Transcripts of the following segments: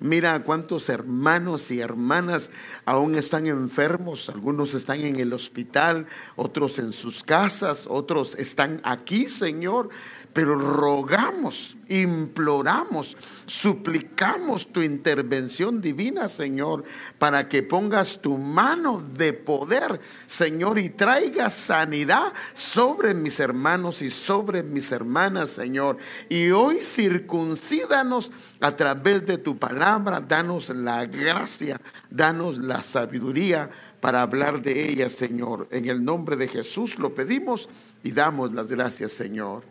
Mira cuántos hermanos y hermanas aún están enfermos, algunos están en el hospital, otros en sus casas, otros están aquí, Señor. Pero rogamos, imploramos, suplicamos tu intervención divina, Señor, para que pongas tu mano de poder, Señor, y traigas sanidad sobre mis hermanos y sobre mis hermanas, Señor. Y hoy circuncídanos a través de tu palabra, danos la gracia, danos la sabiduría para hablar de ella, Señor. En el nombre de Jesús lo pedimos y damos las gracias, Señor.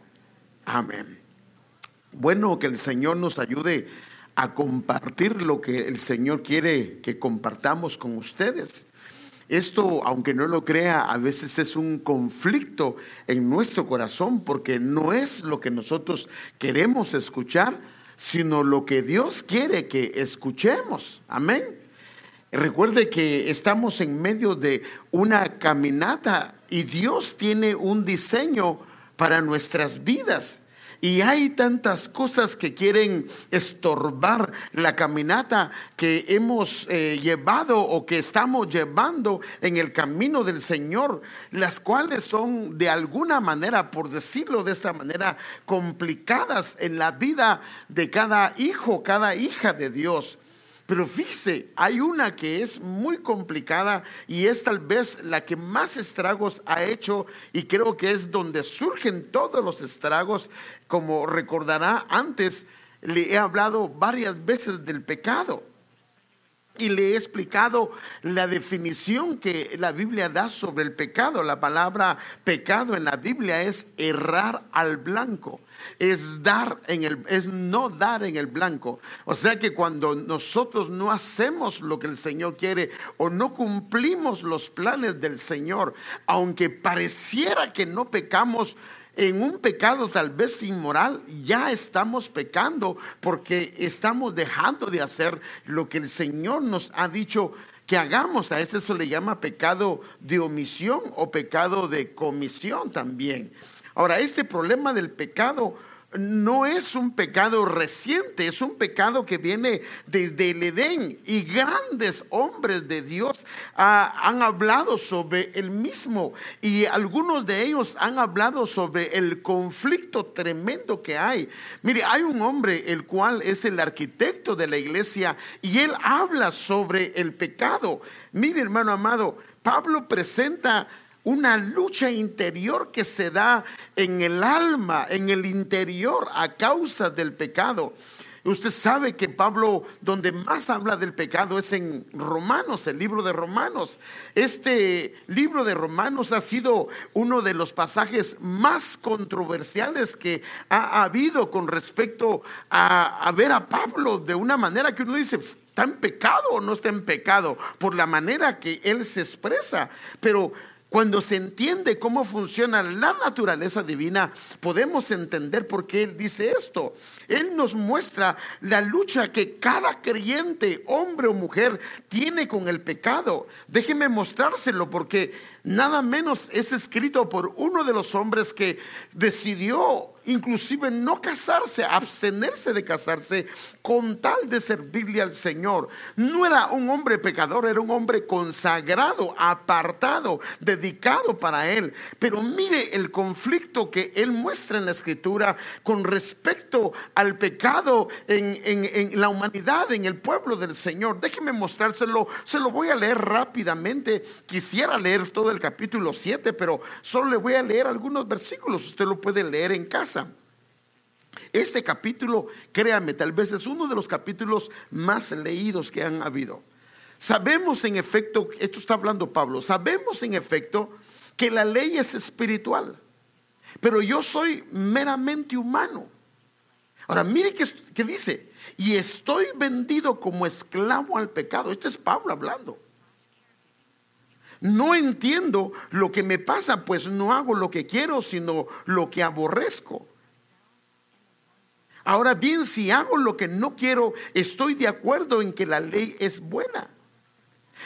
Amén. Bueno, que el Señor nos ayude a compartir lo que el Señor quiere que compartamos con ustedes. Esto, aunque no lo crea, a veces es un conflicto en nuestro corazón porque no es lo que nosotros queremos escuchar, sino lo que Dios quiere que escuchemos. Amén. Recuerde que estamos en medio de una caminata y Dios tiene un diseño para nuestras vidas. Y hay tantas cosas que quieren estorbar la caminata que hemos eh, llevado o que estamos llevando en el camino del Señor, las cuales son de alguna manera, por decirlo de esta manera, complicadas en la vida de cada hijo, cada hija de Dios. Pero fíjese, hay una que es muy complicada y es tal vez la que más estragos ha hecho y creo que es donde surgen todos los estragos. Como recordará antes, le he hablado varias veces del pecado y le he explicado la definición que la Biblia da sobre el pecado. La palabra pecado en la Biblia es errar al blanco es dar en el, es no dar en el blanco. O sea que cuando nosotros no hacemos lo que el Señor quiere o no cumplimos los planes del Señor, aunque pareciera que no pecamos, en un pecado tal vez inmoral, ya estamos pecando porque estamos dejando de hacer lo que el Señor nos ha dicho que hagamos. A eso se le llama pecado de omisión o pecado de comisión también. Ahora, este problema del pecado no es un pecado reciente, es un pecado que viene desde el Edén y grandes hombres de Dios han hablado sobre el mismo y algunos de ellos han hablado sobre el conflicto tremendo que hay. Mire, hay un hombre el cual es el arquitecto de la iglesia y él habla sobre el pecado. Mire, hermano amado, Pablo presenta una lucha interior que se da en el alma, en el interior a causa del pecado. Usted sabe que Pablo, donde más habla del pecado es en Romanos, el libro de Romanos. Este libro de Romanos ha sido uno de los pasajes más controversiales que ha habido con respecto a, ver a Pablo de una manera que uno dice, ¿está en pecado o no está en pecado? Por la manera que él se expresa. Pero cuando se entiende cómo funciona la naturaleza divina, podemos entender por qué Él dice esto. Él nos muestra la lucha que cada creyente, hombre o mujer, tiene con el pecado. Déjeme mostrárselo porque nada menos es escrito por uno de los hombres que decidió inclusive no casarse, abstenerse de casarse con tal de servirle al Señor. No era un hombre pecador, era un hombre consagrado, apartado, dedicado para Él. Pero mire el conflicto que Él muestra en la escritura con respecto al pecado en, en la humanidad, en el pueblo del Señor. Déjeme mostrárselo, se lo voy a leer rápidamente. Quisiera leer todo el capítulo 7, pero solo le voy a leer algunos versículos. Usted lo puede leer en casa. Este capítulo, créame, tal vez es uno de los capítulos más leídos que han habido. Sabemos en efecto, esto está hablando Pablo, sabemos en efecto que la ley es espiritual, pero yo soy meramente humano. Ahora, mire que, dice, y estoy vendido como esclavo al pecado. Este es Pablo hablando. No entiendo lo que me pasa, pues no hago lo que quiero, sino lo que aborrezco. Ahora bien, si hago lo que no quiero, estoy de acuerdo en que la ley es buena.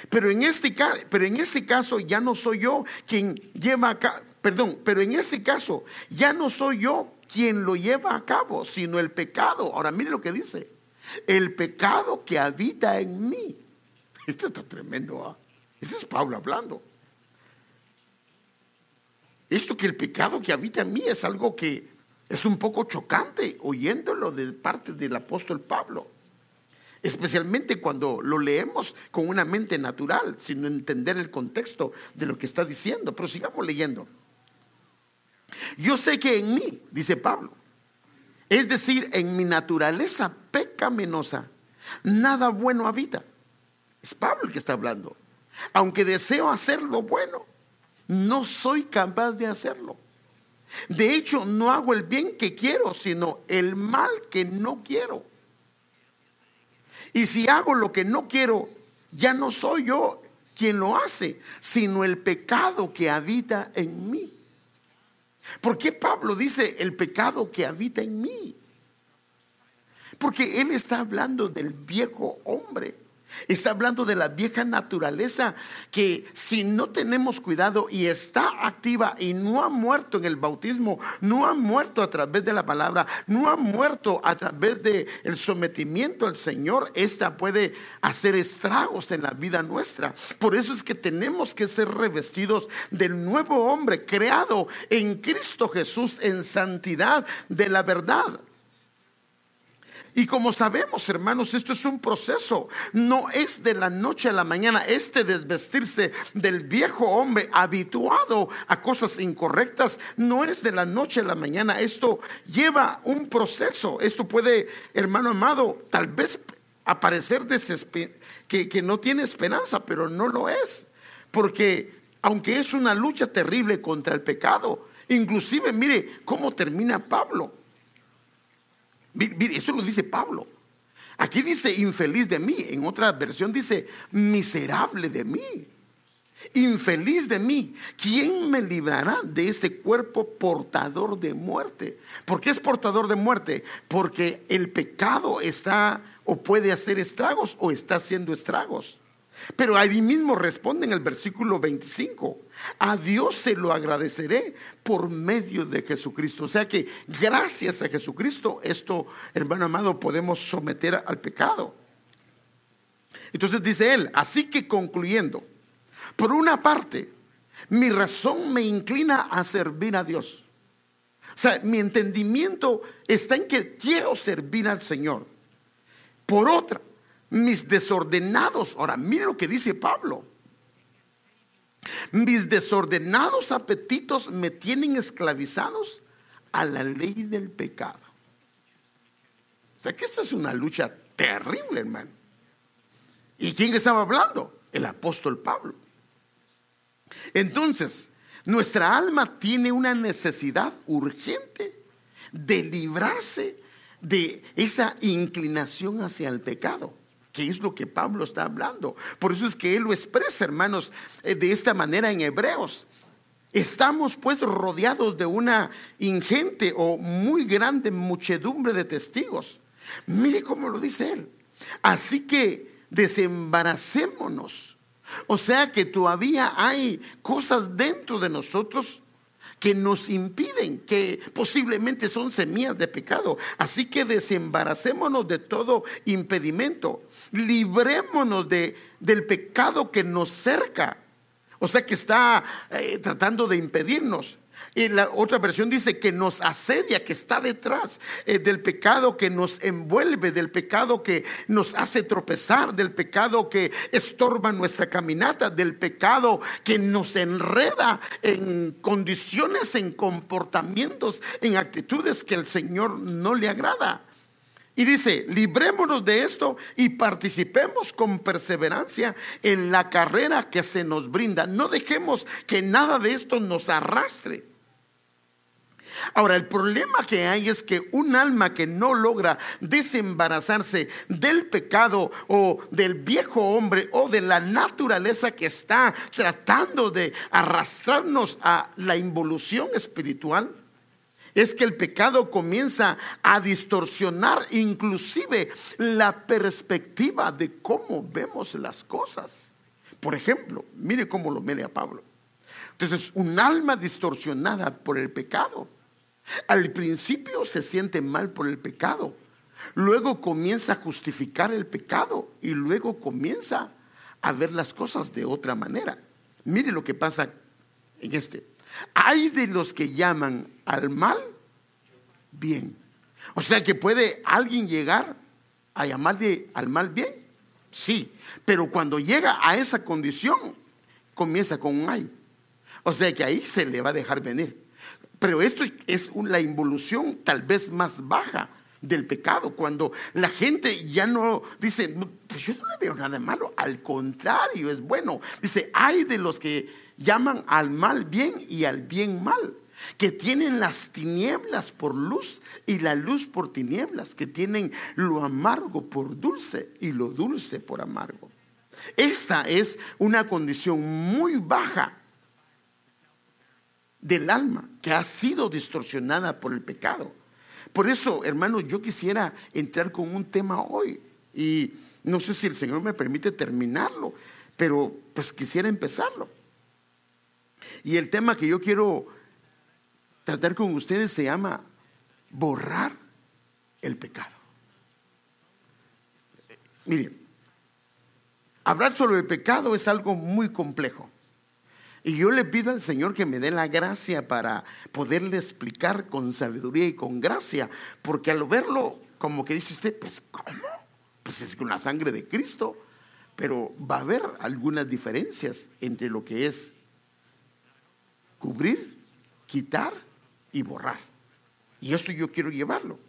Pero en este, pero en ese caso ya no soy yo quien lleva a perdón, pero en ese caso ya no soy yo quien lo lleva a cabo, sino el pecado. Ahora mire lo que dice. el pecado que habita en mí. Esto está tremendo. ¿ah? Este es Pablo hablando. Esto que el pecado que habita en mí es algo que es un poco chocante oyéndolo de parte del apóstol Pablo. Especialmente cuando lo leemos con una mente natural, sin entender el contexto de lo que está diciendo. Pero sigamos leyendo. Yo sé que en mí, dice Pablo, es decir, en mi naturaleza pecaminosa, nada bueno habita. Es Pablo el que está hablando. Aunque deseo hacer lo bueno, no soy capaz de hacerlo. De hecho, no hago el bien que quiero, sino el mal que no quiero. Y si hago lo que no quiero, ya no soy yo quien lo hace, sino el pecado que habita en mí. ¿Por qué Pablo dice el pecado que habita en mí? Porque él está hablando del viejo hombre. Está hablando de la vieja naturaleza que si no tenemos cuidado y está activa y no ha muerto en el bautismo, no ha muerto a través de la palabra, no ha muerto a través del el sometimiento al Señor, esta puede hacer estragos en la vida nuestra. Por eso es que tenemos que ser revestidos del nuevo hombre creado en Cristo Jesús en santidad de la verdad. Y como sabemos, hermanos, esto es un proceso. No es de la noche a la mañana este desvestirse del viejo hombre habituado a cosas incorrectas. No es de la noche a la mañana. Esto lleva un proceso. Esto puede, hermano amado, tal vez aparecer que, que no tiene esperanza, pero no lo es. Porque aunque es una lucha terrible contra el pecado, inclusive mire cómo termina Pablo. Mire, eso lo dice Pablo. Aquí dice infeliz de mí, en otra versión dice miserable de mí. Infeliz de mí, ¿quién me librará de este cuerpo portador de muerte? ¿Por qué es portador de muerte? Porque el pecado está o puede hacer estragos o está haciendo estragos. Pero ahí mismo responde en el versículo 25, a Dios se lo agradeceré por medio de Jesucristo. O sea que gracias a Jesucristo, esto, hermano amado, podemos someter al pecado. Entonces dice él, así que concluyendo, por una parte, mi razón me inclina a servir a Dios. O sea, mi entendimiento está en que quiero servir al Señor. Por otra, mis desordenados, ahora mire lo que dice Pablo. Mis desordenados apetitos me tienen esclavizados a la ley del pecado. O sea que esto es una lucha terrible, hermano. ¿Y quién estaba hablando? El apóstol Pablo. Entonces, nuestra alma tiene una necesidad urgente de librarse de esa inclinación hacia el pecado que es lo que Pablo está hablando. Por eso es que él lo expresa, hermanos, eh, de esta manera en Hebreos. Estamos pues rodeados de una ingente o muy grande muchedumbre de testigos. Mire cómo lo dice él. Así que desembaracémonos. O sea que todavía hay cosas dentro de nosotros que nos impiden, que posiblemente son semillas de pecado. Así que desembaracémonos de todo impedimento librémonos de, del pecado que nos cerca. O sea que está eh, tratando de impedirnos. Y la otra versión dice que nos asedia, que está detrás eh, del pecado que nos envuelve, del pecado que nos hace tropezar, del pecado que estorba nuestra caminata, del pecado que nos enreda en condiciones, en comportamientos, en actitudes que el Señor no le agrada. Y dice, librémonos de esto y participemos con perseverancia en la carrera que se nos brinda. No dejemos que nada de esto nos arrastre. Ahora, el problema que hay es que un alma que no logra desembarazarse del pecado o del viejo hombre o de la naturaleza que está tratando de arrastrarnos a la involución espiritual, es que el pecado comienza a distorsionar inclusive la perspectiva de cómo vemos las cosas. Por ejemplo, mire cómo lo mire a Pablo. Entonces, un alma distorsionada por el pecado. Al principio se siente mal por el pecado, luego comienza a justificar el pecado y luego comienza a ver las cosas de otra manera. Mire lo que pasa en este. Hay de los que llaman al mal bien. O sea que puede alguien llegar a llamarle al mal bien. Sí, pero cuando llega a esa condición, comienza con un ay. O sea que ahí se le va a dejar venir. Pero esto es la involución tal vez más baja del pecado, cuando la gente ya no dice, pues yo no le veo nada malo, al contrario, es bueno. Dice, hay de los que llaman al mal bien y al bien mal, que tienen las tinieblas por luz y la luz por tinieblas, que tienen lo amargo por dulce y lo dulce por amargo. Esta es una condición muy baja del alma que ha sido distorsionada por el pecado. Por eso, hermano, yo quisiera entrar con un tema hoy y no sé si el Señor me permite terminarlo, pero pues quisiera empezarlo. Y el tema que yo quiero tratar con ustedes se llama borrar el pecado. Miren, hablar sobre el pecado es algo muy complejo. Y yo le pido al Señor que me dé la gracia para poderle explicar con sabiduría y con gracia, porque al verlo, como que dice usted, pues ¿cómo? Pues es con la sangre de Cristo, pero va a haber algunas diferencias entre lo que es cubrir, quitar y borrar. Y esto yo quiero llevarlo.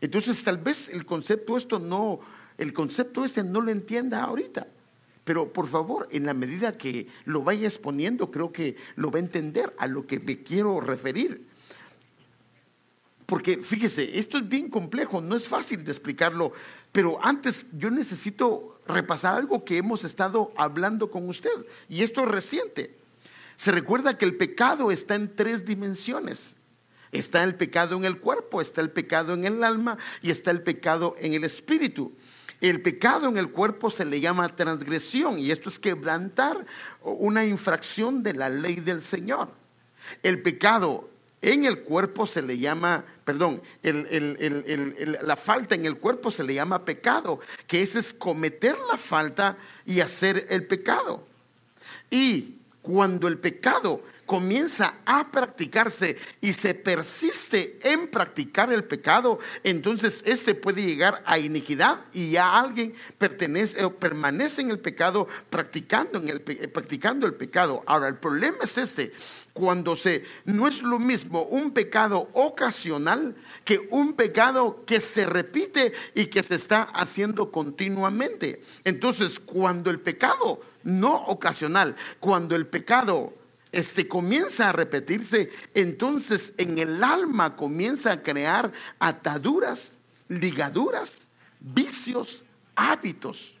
Entonces tal vez el concepto esto no, el concepto este no lo entienda ahorita. Pero por favor, en la medida que lo vaya exponiendo, creo que lo va a entender a lo que me quiero referir. Porque fíjese, esto es bien complejo, no es fácil de explicarlo, pero antes yo necesito repasar algo que hemos estado hablando con usted, y esto es reciente. Se recuerda que el pecado está en tres dimensiones. Está el pecado en el cuerpo, está el pecado en el alma y está el pecado en el espíritu. El pecado en el cuerpo se le llama transgresión y esto es quebrantar una infracción de la ley del Señor. El pecado en el cuerpo se le llama, perdón, la falta en el cuerpo se le llama pecado, que ese es cometer la falta y hacer el pecado. Y cuando el pecado comienza a practicarse y se persiste en practicar el pecado, entonces este puede llegar a iniquidad y ya alguien permanece en el pecado practicando, en el, practicando el pecado. Ahora, el problema es este, cuando se no es lo mismo un pecado ocasional que un pecado que se repite y que se está haciendo continuamente. Entonces, cuando el pecado no ocasional, cuando el pecado este comienza a repetirse, entonces en el alma comienza a crear ataduras, ligaduras, vicios, hábitos.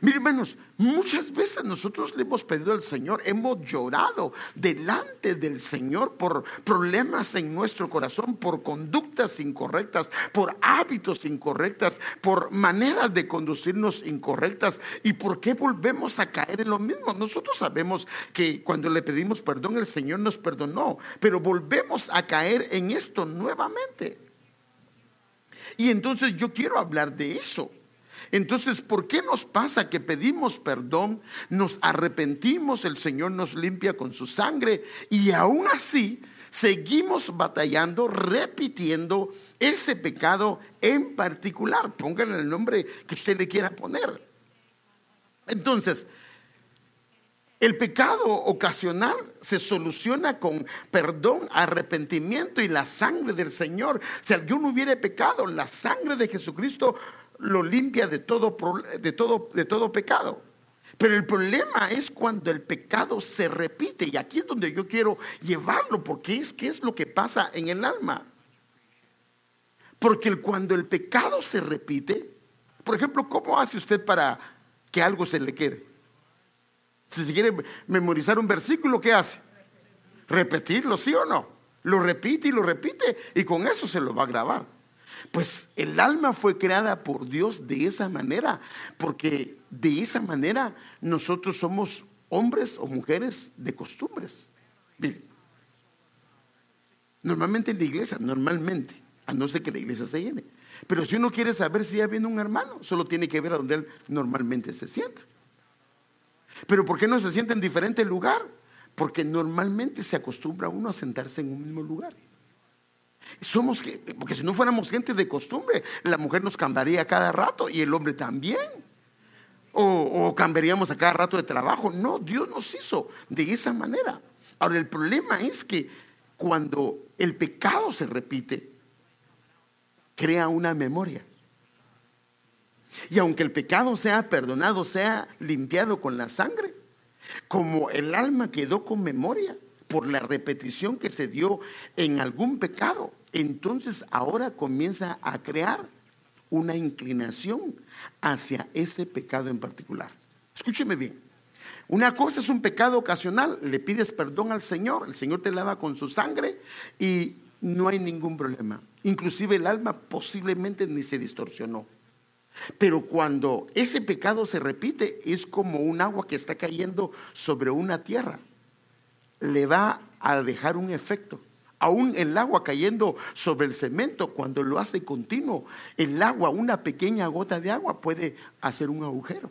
Miren, hermanos, muchas veces nosotros le hemos pedido al Señor, hemos llorado delante del Señor por problemas en nuestro corazón, por conductas incorrectas, por hábitos incorrectas, por maneras de conducirnos incorrectas. ¿Y por qué volvemos a caer en lo mismo? Nosotros sabemos que cuando le pedimos perdón, el Señor nos perdonó, pero volvemos a caer en esto nuevamente. Y entonces yo quiero hablar de eso. Entonces, ¿por qué nos pasa que pedimos perdón, nos arrepentimos, el Señor nos limpia con su sangre y aún así seguimos batallando, repitiendo ese pecado en particular? Pónganle el nombre que usted le quiera poner. Entonces, el pecado ocasional se soluciona con perdón, arrepentimiento y la sangre del Señor. Si alguien hubiera pecado, la sangre de Jesucristo lo limpia de todo, de todo, de todo pecado. Pero el problema es cuando el pecado se repite. Y aquí es donde yo quiero llevarlo, porque es que es lo que pasa en el alma. Porque cuando el pecado se repite, por ejemplo, ¿cómo hace usted para que algo se le quede? Si se quiere memorizar un versículo, ¿qué hace? Repetirlo, ¿sí o no? Lo repite y lo repite y con eso se lo va a grabar. Pues el alma fue creada por Dios de esa manera, porque de esa manera nosotros somos hombres o mujeres de costumbres. normalmente en la iglesia, normalmente, a no ser que la iglesia se llene, Pero si uno quiere saber si ya viene un hermano, solo tiene que ver a donde él normalmente se sienta. Pero ¿por qué no se sienta en diferente lugar? Porque normalmente se acostumbra uno a sentarse en un mismo lugar. Somos porque si no fuéramos gente de costumbre, la mujer nos cambiaría cada rato y el hombre también. O, o, cambiaríamos a cada rato de trabajo. No, Dios nos hizo de esa manera. Ahora, el problema es que cuando el pecado se repite, crea una memoria. Y aunque el pecado sea perdonado, sea limpiado con la sangre, como el alma quedó con memoria por la repetición que se dio en algún pecado, entonces ahora comienza a crear una inclinación hacia ese pecado en particular. Escúcheme bien. Una cosa es un pecado ocasional, le pides perdón al Señor, el Señor te lava con su sangre y no hay ningún problema. Inclusive el alma posiblemente ni se distorsionó. Pero cuando ese pecado se repite, es como un agua que está cayendo sobre una tierra. Le va a dejar un efecto. Aún el agua cayendo sobre el cemento, cuando lo hace continuo, el agua, una pequeña gota de agua puede hacer un agujero.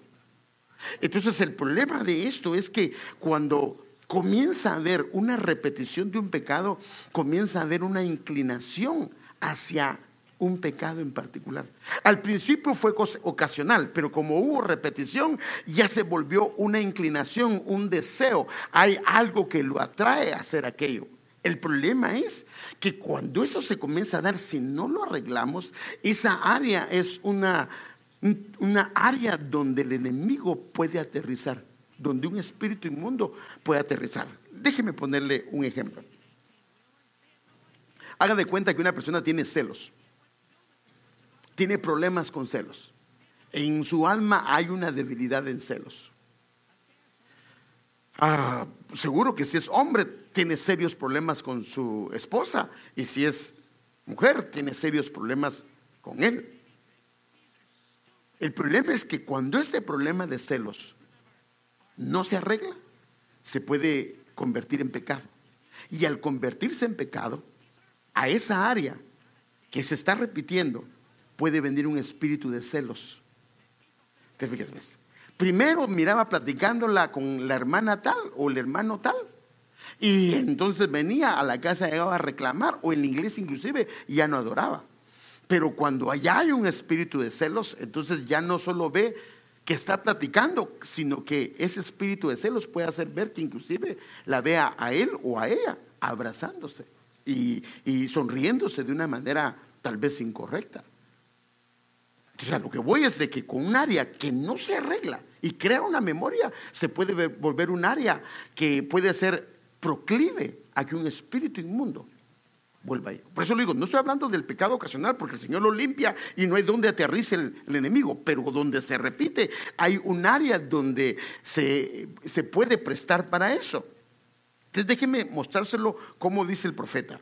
Entonces el problema de esto es que cuando comienza a haber una repetición de un pecado, comienza a haber una inclinación hacia un pecado en particular. Al principio fue ocasional, pero como hubo repetición, ya se volvió una inclinación, un deseo. Hay algo que lo atrae a hacer aquello. El problema es que cuando eso se comienza a dar, si no lo arreglamos, esa área es una, una área donde el enemigo puede aterrizar, donde un espíritu inmundo puede aterrizar. Déjeme ponerle un ejemplo. Haga de cuenta que una persona tiene celos tiene problemas con celos. En su alma hay una debilidad en celos. Ah, seguro que si es hombre tiene serios problemas con su esposa y si es mujer tiene serios problemas con él. El problema es que cuando este problema de celos no se arregla, se puede convertir en pecado. Y al convertirse en pecado, a esa área que se está repitiendo puede venir un espíritu de celos. ¿Te fijas? Ves? Primero miraba platicándola con la hermana tal o el hermano tal. Y entonces venía a la casa, llegaba a reclamar, o en la iglesia inclusive ya no adoraba. Pero cuando allá hay un espíritu de celos, entonces ya no solo ve que está platicando, sino que ese espíritu de celos puede hacer ver que inclusive la vea a él o a ella abrazándose y, y sonriéndose de una manera tal vez incorrecta. O sea, lo que voy es de que con un área que no se arregla y crea una memoria, se puede volver un área que puede ser proclive a que un espíritu inmundo vuelva ahí. Por eso lo digo, no estoy hablando del pecado ocasional, porque el Señor lo limpia y no hay donde aterrice el, enemigo, pero donde se repite, hay un área donde se, se puede prestar para eso. Entonces déjeme mostrárselo como dice el profeta.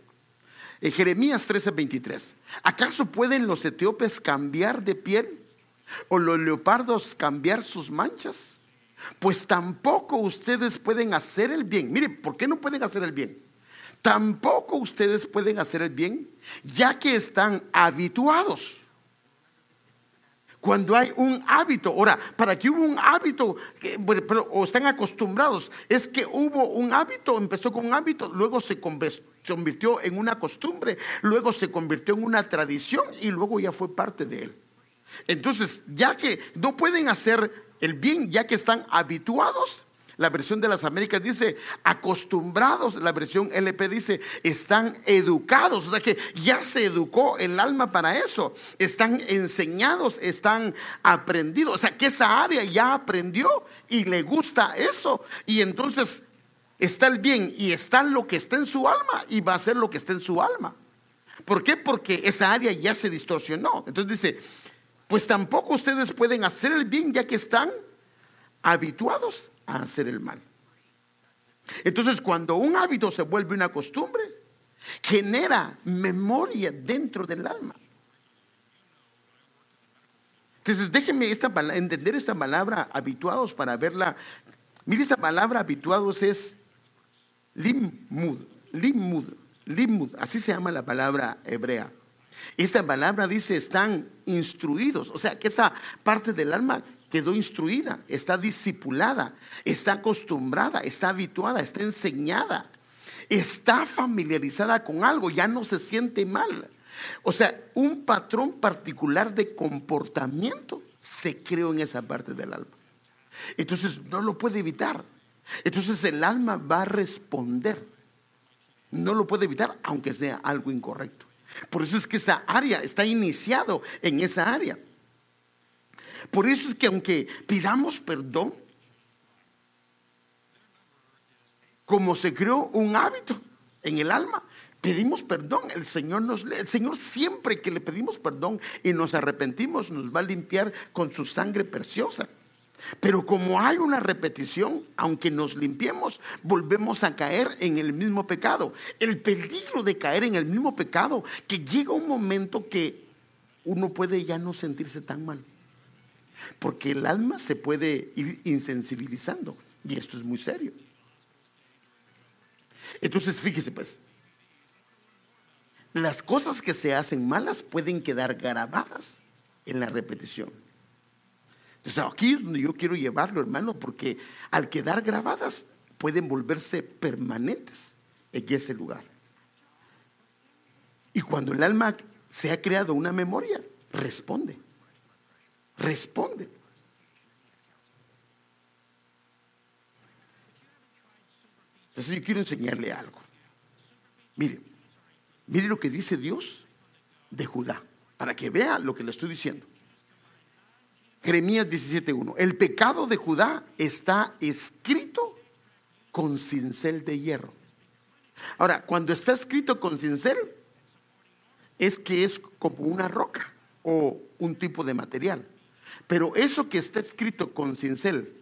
En Jeremías 13:23. ¿Acaso pueden los etíopes cambiar de piel? ¿O los leopardos cambiar sus manchas? Pues tampoco ustedes pueden hacer el bien. Mire, ¿por qué no pueden hacer el bien? Tampoco ustedes pueden hacer el bien, ya que están habituados. Cuando hay un hábito, ahora, para que hubo un hábito, o están acostumbrados, es que hubo un hábito, empezó con un hábito, luego se convirtió convirtió en una costumbre, luego se convirtió en una tradición y luego ya fue parte de él. Entonces, ya que no pueden hacer el bien, ya que están habituados, la versión de las Américas dice acostumbrados, la versión LP dice están educados, o sea que ya se educó el alma para eso, están enseñados, están aprendidos, o sea que esa área ya aprendió y le gusta eso y entonces está el bien y está lo que está en su alma y va a ser lo que está en su alma. ¿Por qué? Porque esa área ya se distorsionó. Entonces dice, pues tampoco ustedes pueden hacer el bien ya que están habituados a hacer el mal. Entonces cuando un hábito se vuelve una costumbre, genera memoria dentro del alma. Entonces déjenme esta, entender esta palabra habituados para verla. Mire, esta palabra habituados es Limud, limud, limud, así se llama la palabra hebrea. Esta palabra dice están instruidos, o sea que esta parte del alma quedó instruida, está discipulada, está acostumbrada, está habituada, está enseñada, está familiarizada con algo, ya no se siente mal. O sea, un patrón particular de comportamiento se creó en esa parte del alma. Entonces no lo puede evitar. Entonces el alma va a responder. No lo puede evitar aunque sea algo incorrecto. Por eso es que esa área está iniciado en esa área. Por eso es que aunque pidamos perdón, como se creó un hábito en el alma, pedimos perdón. El Señor nos, el Señor siempre que le pedimos perdón y nos arrepentimos, nos va a limpiar con su sangre preciosa. Pero como hay una repetición, aunque nos limpiemos, volvemos a caer en el mismo pecado. El peligro de caer en el mismo pecado, que llega un momento que uno puede ya no sentirse tan mal. Porque el alma se puede ir insensibilizando. Y esto es muy serio. Entonces, fíjese pues, las cosas que se hacen malas pueden quedar grabadas en la repetición. Entonces aquí es donde yo quiero llevarlo, hermano, porque al quedar grabadas pueden volverse permanentes en ese lugar. Y cuando el alma se ha creado una memoria, responde. Responde. Entonces yo quiero enseñarle algo. Mire, mire lo que dice Dios de Judá, para que vea lo que le estoy diciendo. Jeremías 17.1. El pecado de Judá está escrito con cincel de hierro. Ahora, cuando está escrito con cincel, es que es como una roca o un tipo de material. Pero eso que está escrito con cincel,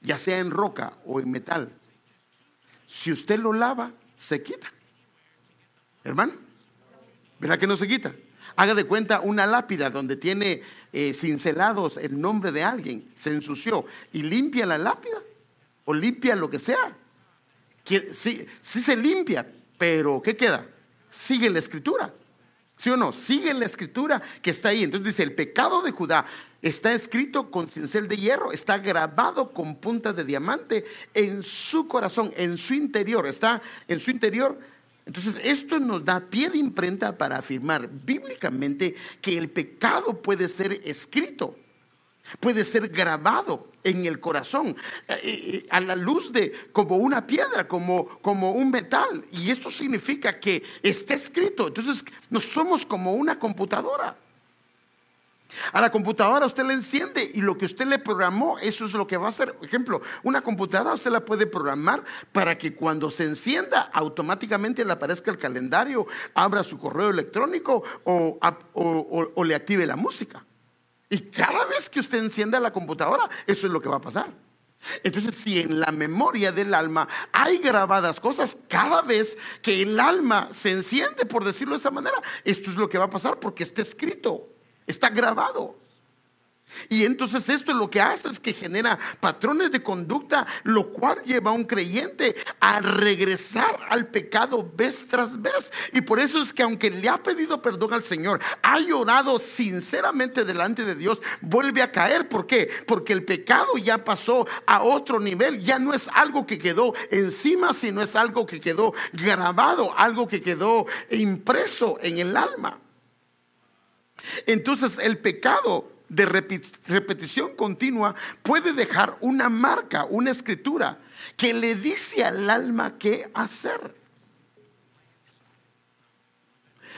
ya sea en roca o en metal, si usted lo lava, se quita. Hermano, ¿verdad que no se quita? Haga de cuenta una lápida donde tiene eh, cincelados el nombre de alguien, se ensució y limpia la lápida o limpia lo que sea. Que, sí, sí se limpia, pero ¿qué queda? Sigue la escritura. ¿Sí o no? Sigue la escritura que está ahí. Entonces dice, el pecado de Judá está escrito con cincel de hierro, está grabado con punta de diamante en su corazón, en su interior. Está en su interior entonces, esto nos da pie de imprenta para afirmar bíblicamente que el pecado puede ser escrito, puede ser grabado en el corazón, eh, eh, a la luz de como una piedra, como, como un metal. Y esto significa que está escrito. Entonces, no somos como una computadora. A la computadora usted le enciende y lo que usted le programó, eso es lo que va a hacer. Por ejemplo, una computadora usted la puede programar para que cuando se encienda automáticamente le aparezca el calendario, abra su correo electrónico o, o le active la música. Y cada vez que usted encienda la computadora, eso es lo que va a pasar. Entonces, si en la memoria del alma hay grabadas cosas, cada vez que el alma se enciende, por decirlo de esta manera, esto es lo que va a pasar porque está escrito. Está grabado. Y entonces esto lo que hace es que genera patrones de conducta, lo cual lleva a un creyente a regresar al pecado vez tras vez. Y por eso es que aunque le ha pedido perdón al Señor, ha llorado sinceramente delante de Dios, vuelve a caer. ¿Por qué? Porque el pecado ya pasó a otro nivel, ya no es algo que quedó encima, sino es algo que quedó grabado, algo que quedó impreso en el alma. Entonces el pecado de repetición continua puede dejar una marca, una escritura que le dice al alma qué hacer.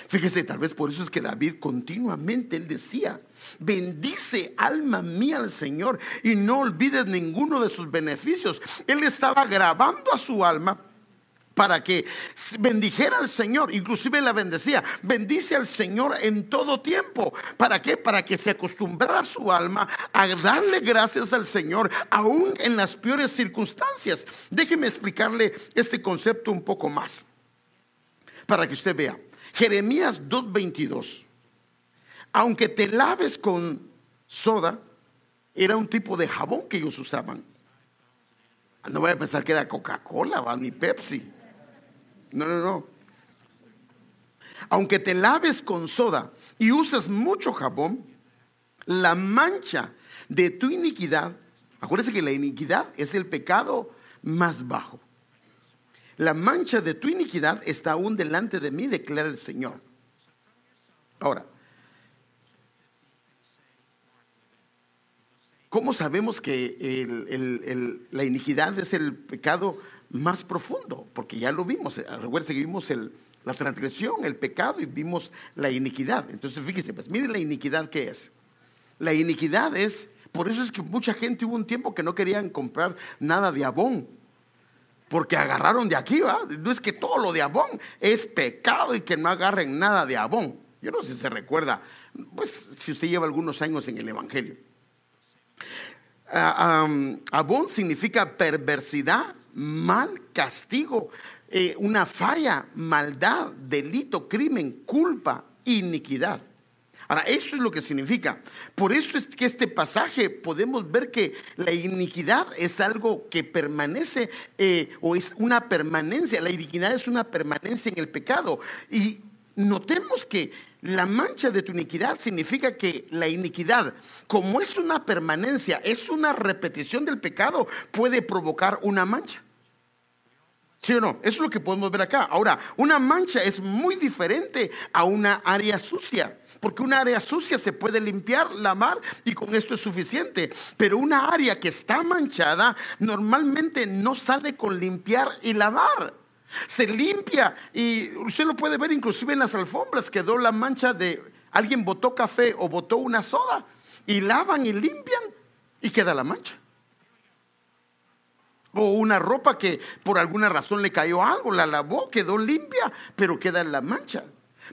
Fíjese, tal vez por eso es que David continuamente decía, bendice alma mía al Señor y no olvides ninguno de sus beneficios. Él estaba grabando a su alma para que bendijera al Señor, inclusive la bendecía. Bendice al Señor en todo tiempo. ¿Para qué? Para que se acostumbrara su alma a darle gracias al Señor, aún en las peores circunstancias. Déjeme explicarle este concepto un poco más, para que usted vea. Jeremías 2.22. Aunque te laves con soda, era un tipo de jabón que ellos usaban. No voy a pensar que era Coca-Cola ni Pepsi. No, no, no. aunque te laves con soda y uses mucho jabón, la mancha de tu iniquidad, acuérdense que la iniquidad es el pecado más bajo. La mancha de tu iniquidad está aún delante de mí, declara el Señor. Ahora, ¿cómo sabemos que la iniquidad es el pecado más profundo? Porque ya lo vimos, recuerden que vimos la transgresión, el pecado y vimos la iniquidad. Entonces, fíjese, pues miren la iniquidad que es. La iniquidad es, por eso es que mucha gente hubo un tiempo que no querían comprar nada de abón porque agarraron de aquí, ¿va? No es que todo lo de Abón es pecado y que no agarren nada de Abón. Yo no sé si se recuerda, pues si usted lleva algunos años en el Evangelio. Ah, abón significa perversidad, mal, castigo, eh, una falla, maldad, delito, crimen, culpa, iniquidad. Ahora, eso es lo que significa. Por eso es que este pasaje podemos ver que la iniquidad es algo que permanece eh, o es una permanencia. La iniquidad es una permanencia en el pecado. Y notemos que la mancha de tu iniquidad significa que la iniquidad, como es una permanencia, es una repetición del pecado, puede provocar una mancha. ¿Sí o no? Eso es lo que podemos ver acá. Ahora, una mancha es muy diferente a una área sucia. Porque una área sucia se puede limpiar, lavar y con esto es suficiente. Pero una área que está manchada normalmente no sale con limpiar y lavar. Se limpia y usted lo puede ver inclusive en las alfombras. Quedó la mancha de alguien botó café o botó una soda y lavan y limpian y queda la mancha o una ropa que por alguna razón le cayó algo, la lavó, quedó limpia, pero queda la mancha.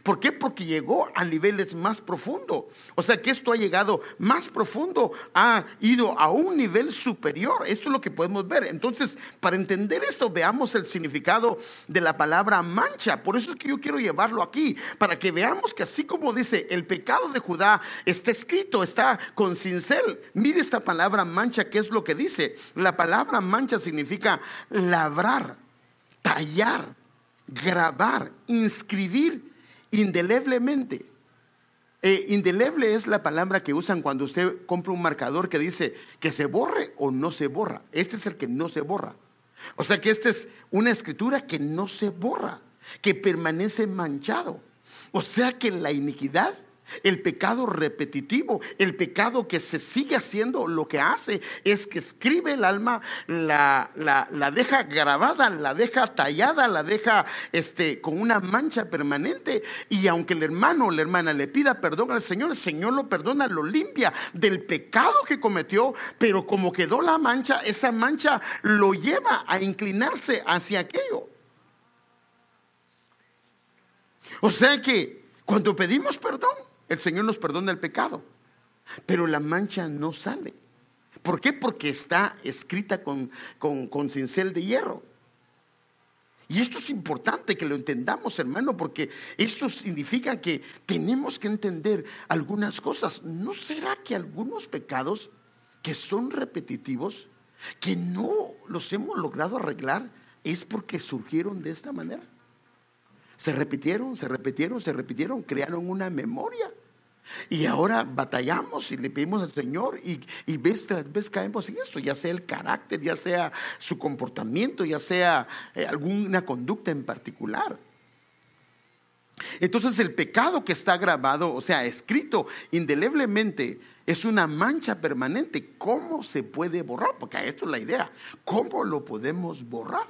¿Por qué? Porque llegó a niveles más profundos. O sea que esto ha llegado más profundo, ha ido a un nivel superior. Esto es lo que podemos ver. Entonces, para entender esto, veamos el significado de la palabra mancha. Por eso es que yo quiero llevarlo aquí, para que veamos que así como dice, el pecado de Judá está escrito, está con cincel. Mire esta palabra mancha, ¿qué es lo que dice? La palabra mancha significa labrar, tallar, grabar, inscribir indeleblemente. Eh, indeleble es la palabra que usan cuando usted compra un marcador que dice que se borre o no se borra. Este es el que no se borra. O sea que esta es una escritura que no se borra, que permanece manchado. O sea que la iniquidad el pecado repetitivo, el pecado que se sigue haciendo, lo que hace es que escribe el alma, la, la, deja grabada, la deja tallada, la deja este, con una mancha permanente. Y aunque el hermano o la hermana le pida perdón al Señor, el Señor lo perdona, lo limpia del pecado que cometió, pero como quedó la mancha, esa mancha lo lleva a inclinarse hacia aquello. O sea que cuando pedimos perdón, el Señor nos perdona el pecado, pero la mancha no sale. ¿Por qué? Porque está escrita con, con, cincel de hierro. Y esto es importante que lo entendamos, hermano, porque esto significa que tenemos que entender algunas cosas. ¿No será que algunos pecados que son repetitivos, que no los hemos logrado arreglar, es porque surgieron de esta manera? Se repitieron, se repitieron, se repitieron, crearon una memoria. Y ahora batallamos y le pedimos al Señor y, y vez tras vez caemos en esto, ya sea el carácter, ya sea su comportamiento, ya sea eh, alguna conducta en particular. Entonces el pecado que está grabado, o sea, escrito indeleblemente, es una mancha permanente. ¿Cómo se puede borrar? Porque esto es la idea. ¿Cómo lo podemos borrar?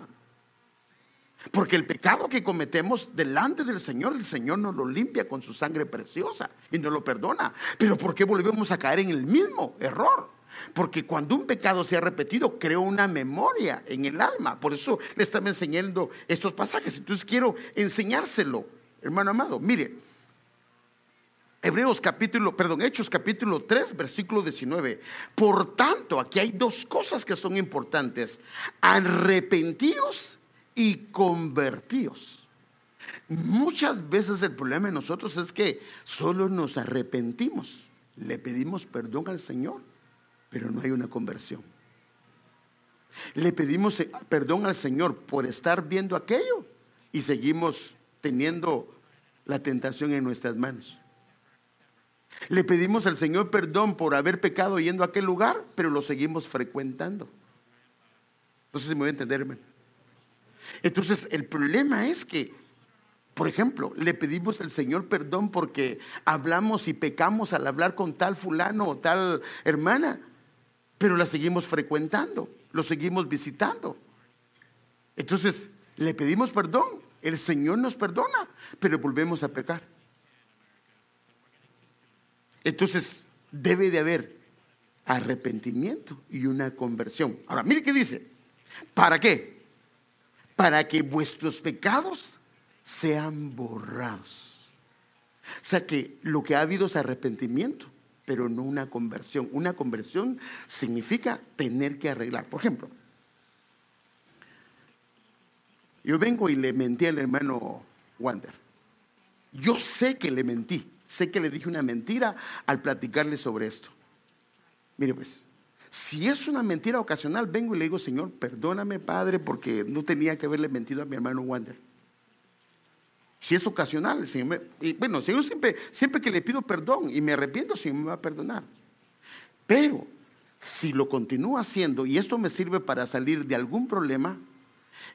Porque el pecado que cometemos delante del Señor, el Señor nos lo limpia con su sangre preciosa y nos lo perdona. Pero ¿por qué volvemos a caer en el mismo error? Porque cuando un pecado se ha repetido, crea una memoria en el alma. Por eso le estaba enseñando estos pasajes. Entonces quiero enseñárselo, hermano amado. Mire, Hebreos capítulo, perdón, Hechos capítulo 3, versículo 19. Por tanto, aquí hay dos cosas que son importantes. Arrepentidos y convertidos. Muchas veces el problema de nosotros es que solo nos arrepentimos, le pedimos perdón al Señor, pero no hay una conversión. Le pedimos perdón al Señor por estar viendo aquello y seguimos teniendo la tentación en nuestras manos. Le pedimos al Señor perdón por haber pecado yendo a aquel lugar, pero lo seguimos frecuentando. Entonces se me voy a entender, hermano. Entonces, el problema es que, por ejemplo, le pedimos al Señor perdón porque hablamos y pecamos al hablar con tal fulano o tal hermana, pero la seguimos frecuentando, lo seguimos visitando. Entonces, le pedimos perdón, el Señor nos perdona, pero volvemos a pecar. Entonces, debe de haber arrepentimiento y una conversión. Ahora, mire qué dice. ¿Para qué? Para que vuestros pecados sean borrados. O sea que lo que ha habido es arrepentimiento, pero no una conversión. Una conversión significa tener que arreglar. Por ejemplo, yo vengo y le mentí al hermano Wander. Yo sé que le mentí, sé que le dije una mentira al platicarle sobre esto. Mire pues, si es una mentira ocasional, vengo y le digo, Señor, perdóname, Padre, porque no tenía que haberle mentido a mi hermano Wander. Si es ocasional, bueno, Señor siempre, que le pido perdón y me arrepiento, Señor me va a perdonar. Pero si lo continúa haciendo y esto me sirve para salir de algún problema,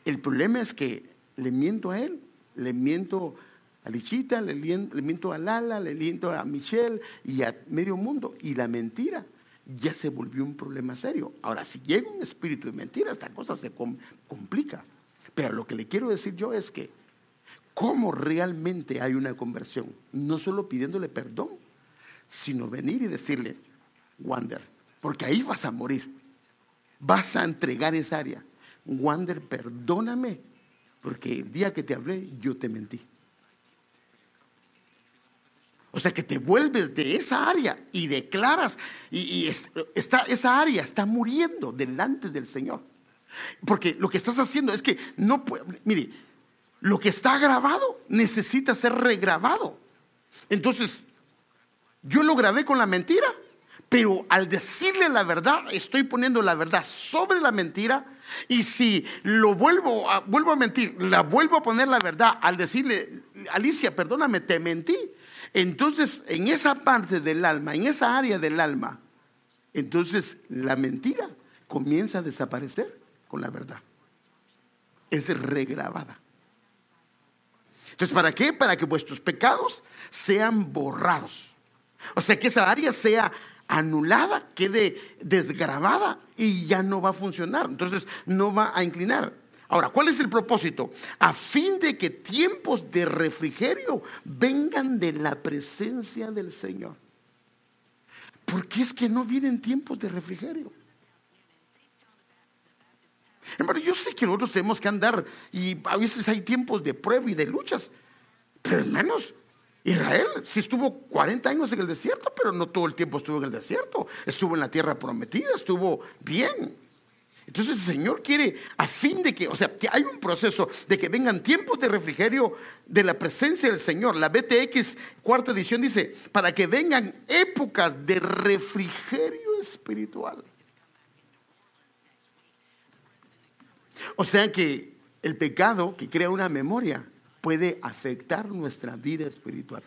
el problema es que le miento a él, le miento a Lichita, le, miento a Lala, le miento a Michelle y a medio mundo. Y la mentira ya se volvió un problema serio. Ahora, si llega un espíritu de mentira, esta cosa se complica. Pero lo que le quiero decir yo es que, ¿cómo realmente hay una conversión? No solo pidiéndole perdón, sino venir y decirle, Wander, porque ahí vas a morir. Vas a entregar esa área. Wander, perdóname, porque el día que te hablé yo te mentí. O sea que te vuelves de esa área y declaras, y, esa área está muriendo delante del Señor. Porque lo que estás haciendo es que no puede, mire, lo que está grabado necesita ser regrabado. Entonces, yo lo grabé con la mentira, pero al decirle la verdad, estoy poniendo la verdad sobre la mentira. Y si lo vuelvo a, vuelvo a mentir, la vuelvo a poner la verdad al decirle, Alicia, perdóname, te mentí. Entonces, en esa parte del alma, en esa área del alma, entonces la mentira comienza a desaparecer con la verdad. Es regrabada. Entonces, ¿para qué? Para que vuestros pecados sean borrados. O sea, que esa área sea anulada, quede desgrabada y ya no va a funcionar. Entonces no va a inclinar. Ahora, ¿cuál es el propósito? A fin de que tiempos de refrigerio vengan de la presencia del Señor. ¿Por qué es que no vienen tiempos de refrigerio? Hermano, yo sé que nosotros tenemos que andar y a veces hay tiempos de prueba y de luchas, pero hermanos, Israel sí estuvo 40 años en el desierto, pero no todo el tiempo estuvo en el desierto. Estuvo en la tierra prometida, estuvo bien. Entonces el Señor quiere, a fin de que, o sea, que hay un proceso de que vengan tiempos de refrigerio de la presencia del Señor. La BTX cuarta edición dice, para que vengan épocas de refrigerio espiritual. O sea que el pecado que crea una memoria puede afectar nuestra vida espiritual.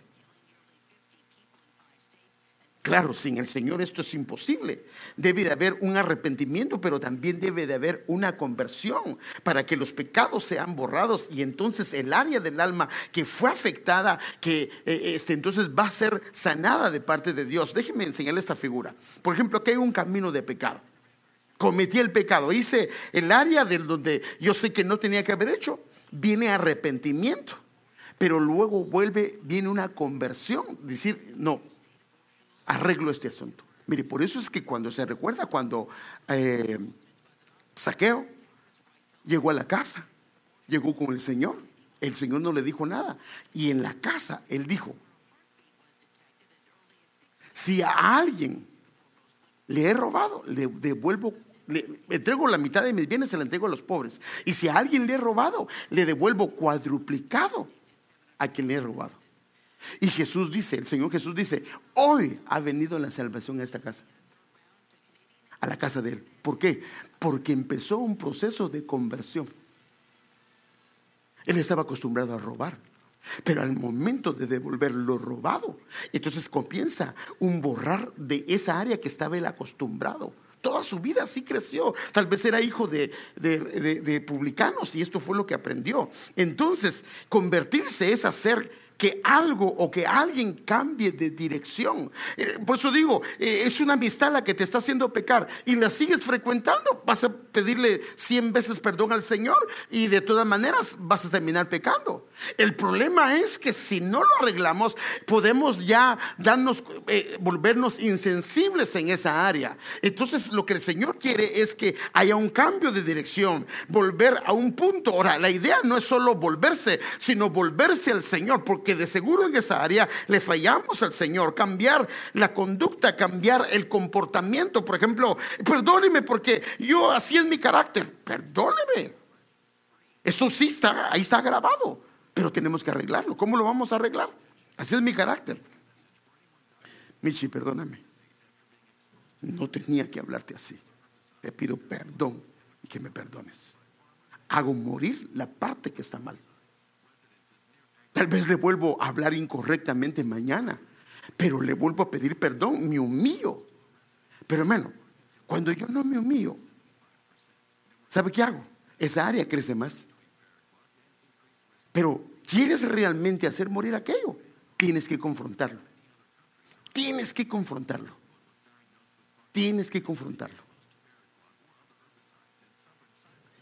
Claro, sin el Señor esto es imposible. Debe de haber un arrepentimiento, pero también debe de haber una conversión para que los pecados sean borrados y entonces el área del alma que fue afectada, que eh, este, entonces va a ser sanada de parte de Dios. Déjenme enseñarle esta figura. Por ejemplo, aquí hay un camino de pecado. Cometí el pecado, hice el área del donde yo sé que no tenía que haber hecho viene arrepentimiento, pero luego vuelve, viene una conversión, decir, no, arreglo este asunto. Mire, por eso es que cuando se recuerda, cuando eh, Saqueo llegó a la casa, llegó con el Señor, el Señor no le dijo nada, y en la casa él dijo, si a alguien le he robado, le devuelvo le, entrego la mitad de mis bienes, se la entrego a los pobres. Y si a alguien le he robado, le devuelvo cuadruplicado a quien le he robado. Y Jesús dice, el Señor Jesús dice, hoy ha venido la salvación a esta casa, a la casa de Él. ¿Por qué? Porque empezó un proceso de conversión. Él estaba acostumbrado a robar, Pero al momento de devolver lo robado, entonces comienza un borrar de esa área que estaba él acostumbrado. Toda su vida así creció. Tal vez era hijo de, de, publicanos y esto fue lo que aprendió. Entonces, convertirse es hacer que algo o que alguien cambie de dirección. Eh, por eso digo, eh, es una amistad la que te está haciendo pecar y la sigues frecuentando, vas a pedirle cien veces perdón al Señor y de todas maneras vas a terminar pecando. El problema es que si no lo arreglamos, podemos ya darnos, eh, volvernos insensibles en esa área. Entonces lo que el Señor quiere es que haya un cambio de dirección, volver a un punto. Ahora, la idea no es solo volverse, sino volverse al Señor, porque de seguro en esa área le fallamos al Señor. Cambiar la conducta, cambiar el comportamiento. Por ejemplo, perdóneme porque yo así es mi carácter. Perdóneme. Eso sí está, ahí está grabado. Pero tenemos que arreglarlo. ¿Cómo lo vamos a arreglar? Así es mi carácter. Michi, perdóname. No tenía que hablarte así. Te pido perdón y que me perdones. Hago morir la parte que está mal. Tal vez le vuelvo a hablar incorrectamente mañana, pero le vuelvo a pedir perdón, me humillo. Pero hermano, cuando yo no me humillo, ¿sabe qué hago? Esa área crece más. Pero ¿quieres realmente hacer morir aquello? Tienes que confrontarlo. Tienes que confrontarlo. Tienes que confrontarlo.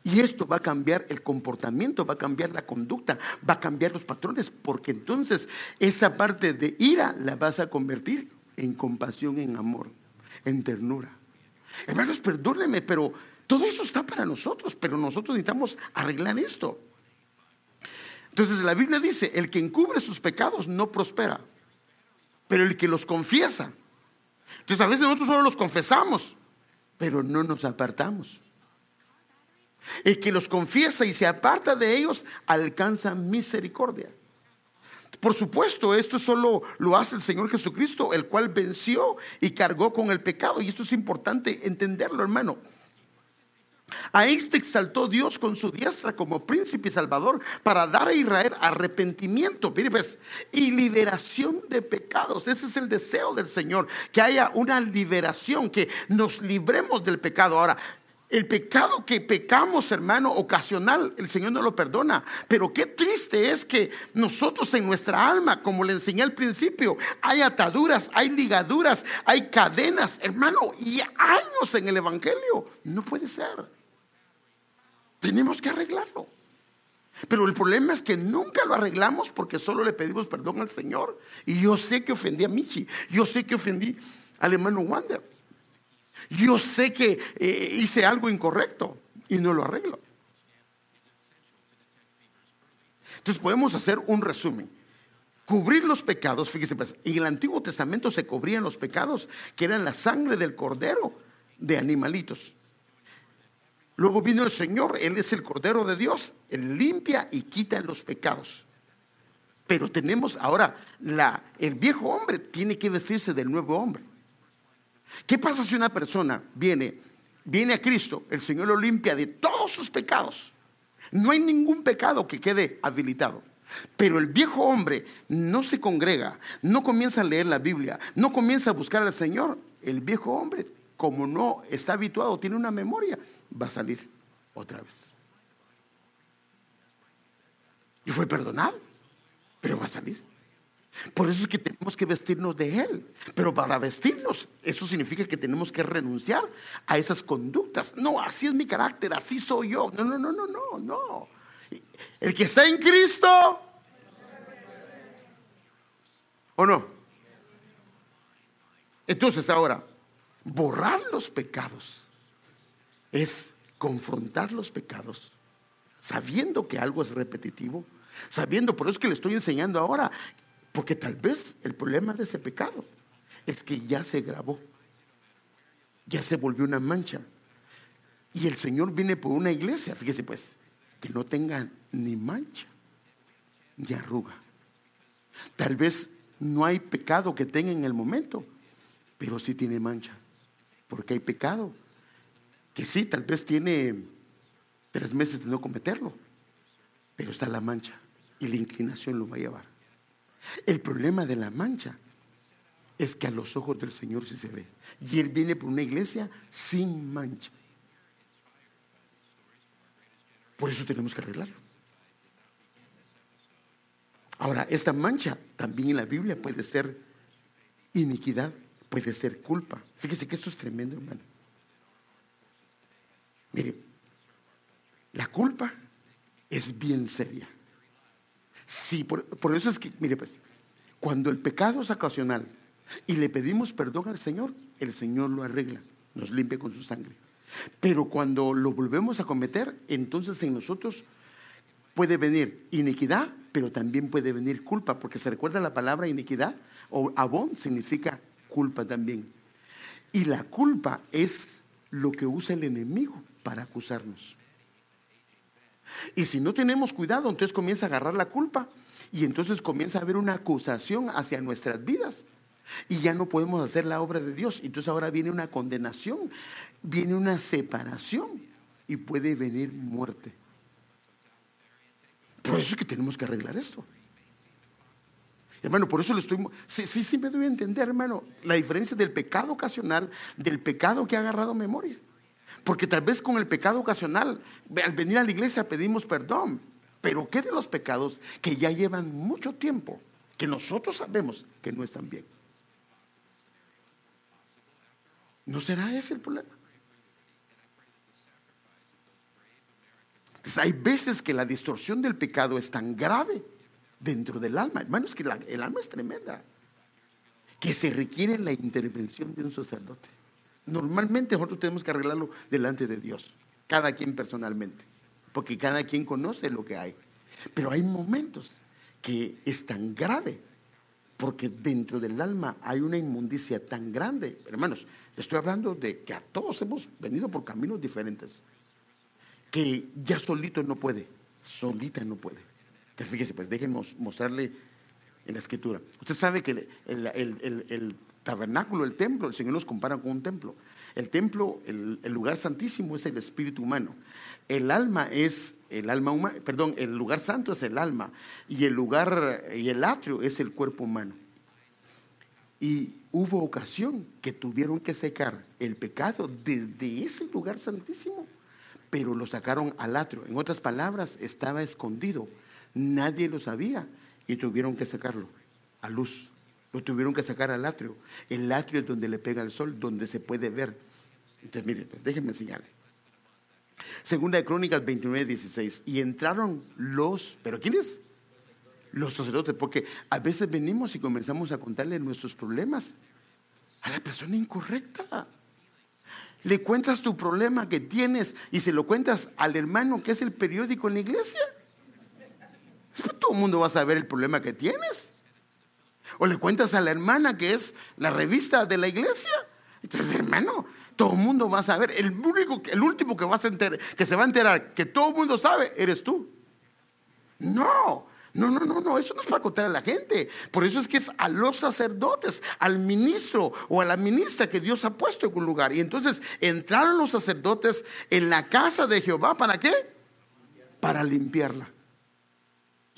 Y esto va a cambiar el comportamiento, va a cambiar la conducta, va a cambiar los patrones, porque entonces esa parte de ira la vas a convertir en compasión, en amor, en ternura. Hermanos, perdónenme, pero todo eso está para nosotros, pero nosotros necesitamos arreglar esto. Entonces la Biblia dice, el que encubre sus pecados no prospera, pero el que los confiesa. Entonces a veces nosotros solo los confesamos, pero no nos apartamos. El que los confiesa y se aparta de ellos alcanza misericordia. Por supuesto, esto solo lo hace el Señor Jesucristo, el cual venció y cargó con el pecado. Y esto es importante entenderlo, hermano. A este exaltó Dios con su diestra como príncipe y salvador para dar a Israel arrepentimiento pues, y liberación de pecados. Ese es el deseo del Señor, que haya una liberación, que nos libremos del pecado. Ahora, el pecado que pecamos, hermano, ocasional, el Señor no lo perdona. Pero qué triste es que nosotros en nuestra alma, como le enseñé al principio, hay ataduras, hay ligaduras, hay cadenas, hermano, y años en el Evangelio. No puede ser. Tenemos que arreglarlo. Pero el problema es que nunca lo arreglamos porque solo le pedimos perdón al Señor. Y yo sé que ofendí a Michi, yo sé que ofendí al hermano Wander. Yo sé que eh, hice algo incorrecto y no lo arreglo. Entonces podemos hacer un resumen. Cubrir los pecados, fíjese, pues, en el Antiguo Testamento se cubrían los pecados que eran la sangre del cordero de animalitos. Luego vino el Señor, Él es el Cordero de Dios, Él limpia y quita los pecados. Pero tenemos ahora, la, el viejo hombre tiene que vestirse del nuevo hombre. ¿Qué pasa si una persona viene, viene a Cristo, el Señor lo limpia de todos sus pecados? No hay ningún pecado que quede habilitado. Pero el viejo hombre no se congrega, no comienza a leer la Biblia, no comienza a buscar al Señor. El viejo hombre, como no está habituado, tiene una memoria, va a salir otra vez. Y fue perdonado, pero va a salir. Por eso es que tenemos que vestirnos de Él. Pero para vestirnos, eso significa que tenemos que renunciar a esas conductas. No, así es mi carácter, así soy yo. No, no, no, no, no, no. El que está en Cristo, ¿o no? Entonces ahora, borrar los pecados es confrontar los pecados, sabiendo que algo es repetitivo, sabiendo, por eso es que le estoy enseñando ahora porque tal vez el problema de ese pecado es que ya se grabó, ya se volvió una mancha. Y el Señor viene por una iglesia, fíjese pues, que no tenga ni mancha ni arruga. Tal vez no hay pecado que tenga en el momento, pero sí tiene mancha. Porque hay pecado que sí, tal vez tiene tres meses de no cometerlo, pero está la mancha. y la inclinación lo va a llevar. El problema de la mancha es que a los ojos del Señor sí se ve. Y Él viene por una iglesia sin mancha. Por eso tenemos que arreglarlo. Ahora, esta mancha también en la Biblia puede ser iniquidad, puede ser culpa. Fíjese que esto es tremendo, hermano. Mire, la culpa es bien seria. Sí, por, eso es que, mire pues, cuando el pecado es ocasional y le pedimos perdón al Señor, el Señor lo arregla, nos limpia con su sangre. Pero cuando lo volvemos a cometer, entonces en nosotros puede venir iniquidad, pero también puede venir culpa, porque se recuerda la palabra iniquidad o abón significa culpa también. Y la culpa es lo que usa el enemigo para acusarnos. Y si no tenemos cuidado, entonces comienza a agarrar la culpa y entonces comienza a haber una acusación hacia nuestras vidas. Y ya no podemos hacer la obra de Dios. Entonces ahora viene una condenación, viene una separación y puede venir muerte. Por eso es que tenemos que arreglar esto. Hermano, por eso le estoy... Sí, sí, sí me doy a entender, hermano, la diferencia del pecado ocasional del pecado que ha agarrado memoria. Porque tal vez con el pecado ocasional, al venir a la iglesia pedimos perdón. Pero ¿qué de los pecados que ya llevan mucho tiempo, que nosotros sabemos que no están bien? ¿No será ese el problema? hay veces que la distorsión del pecado es tan grave dentro del alma. Hermanos, que el alma es tremenda. Que se requiere la intervención de un sacerdote. Normalmente nosotros tenemos que arreglarlo delante de Dios, cada quien personalmente, porque cada quien conoce lo que hay. Pero hay momentos que es tan grave, porque dentro del alma hay una inmundicia tan grande. Hermanos, estoy hablando de que a todos hemos venido por caminos diferentes, que ya solito no puede, solita no puede. Entonces fíjese, pues déjenme mostrarle en la escritura. Usted sabe que el, tabernáculo, el templo, el Señor nos compara con un templo. El templo, el, lugar santísimo es el espíritu humano. El alma es el alma humana, perdón, el lugar santo es el alma y el lugar y el atrio es el cuerpo humano. Y hubo ocasión que tuvieron que secar el pecado desde ese lugar santísimo, pero lo sacaron al atrio. En otras palabras, estaba escondido Nadie lo sabía y tuvieron que sacarlo a luz. Tuvieron que sacar al atrio. El atrio es donde le pega el sol, donde se puede ver. Entonces, mire, pues déjenme enseñarle. Segunda de Crónicas 29, 16. Y entraron los, ¿pero quiénes? Los sacerdotes, porque a veces venimos y comenzamos a contarle nuestros problemas a la persona incorrecta. Le cuentas tu problema que tienes y se lo cuentas al hermano que es el periódico en la iglesia. Pues todo el mundo va a saber el problema que tienes. O le cuentas a la hermana que es la revista de la iglesia. Entonces, hermano, todo el mundo va a saber. El único, el último que, vas a enterar, que se va a enterar que todo el mundo sabe, eres tú. No, no, no, no, no, eso no es para contar a la gente. Por eso es que es a los sacerdotes, al ministro o a la ministra que Dios ha puesto en un lugar. Y entonces entraron los sacerdotes en la casa de Jehová, ¿para qué? Para limpiarla.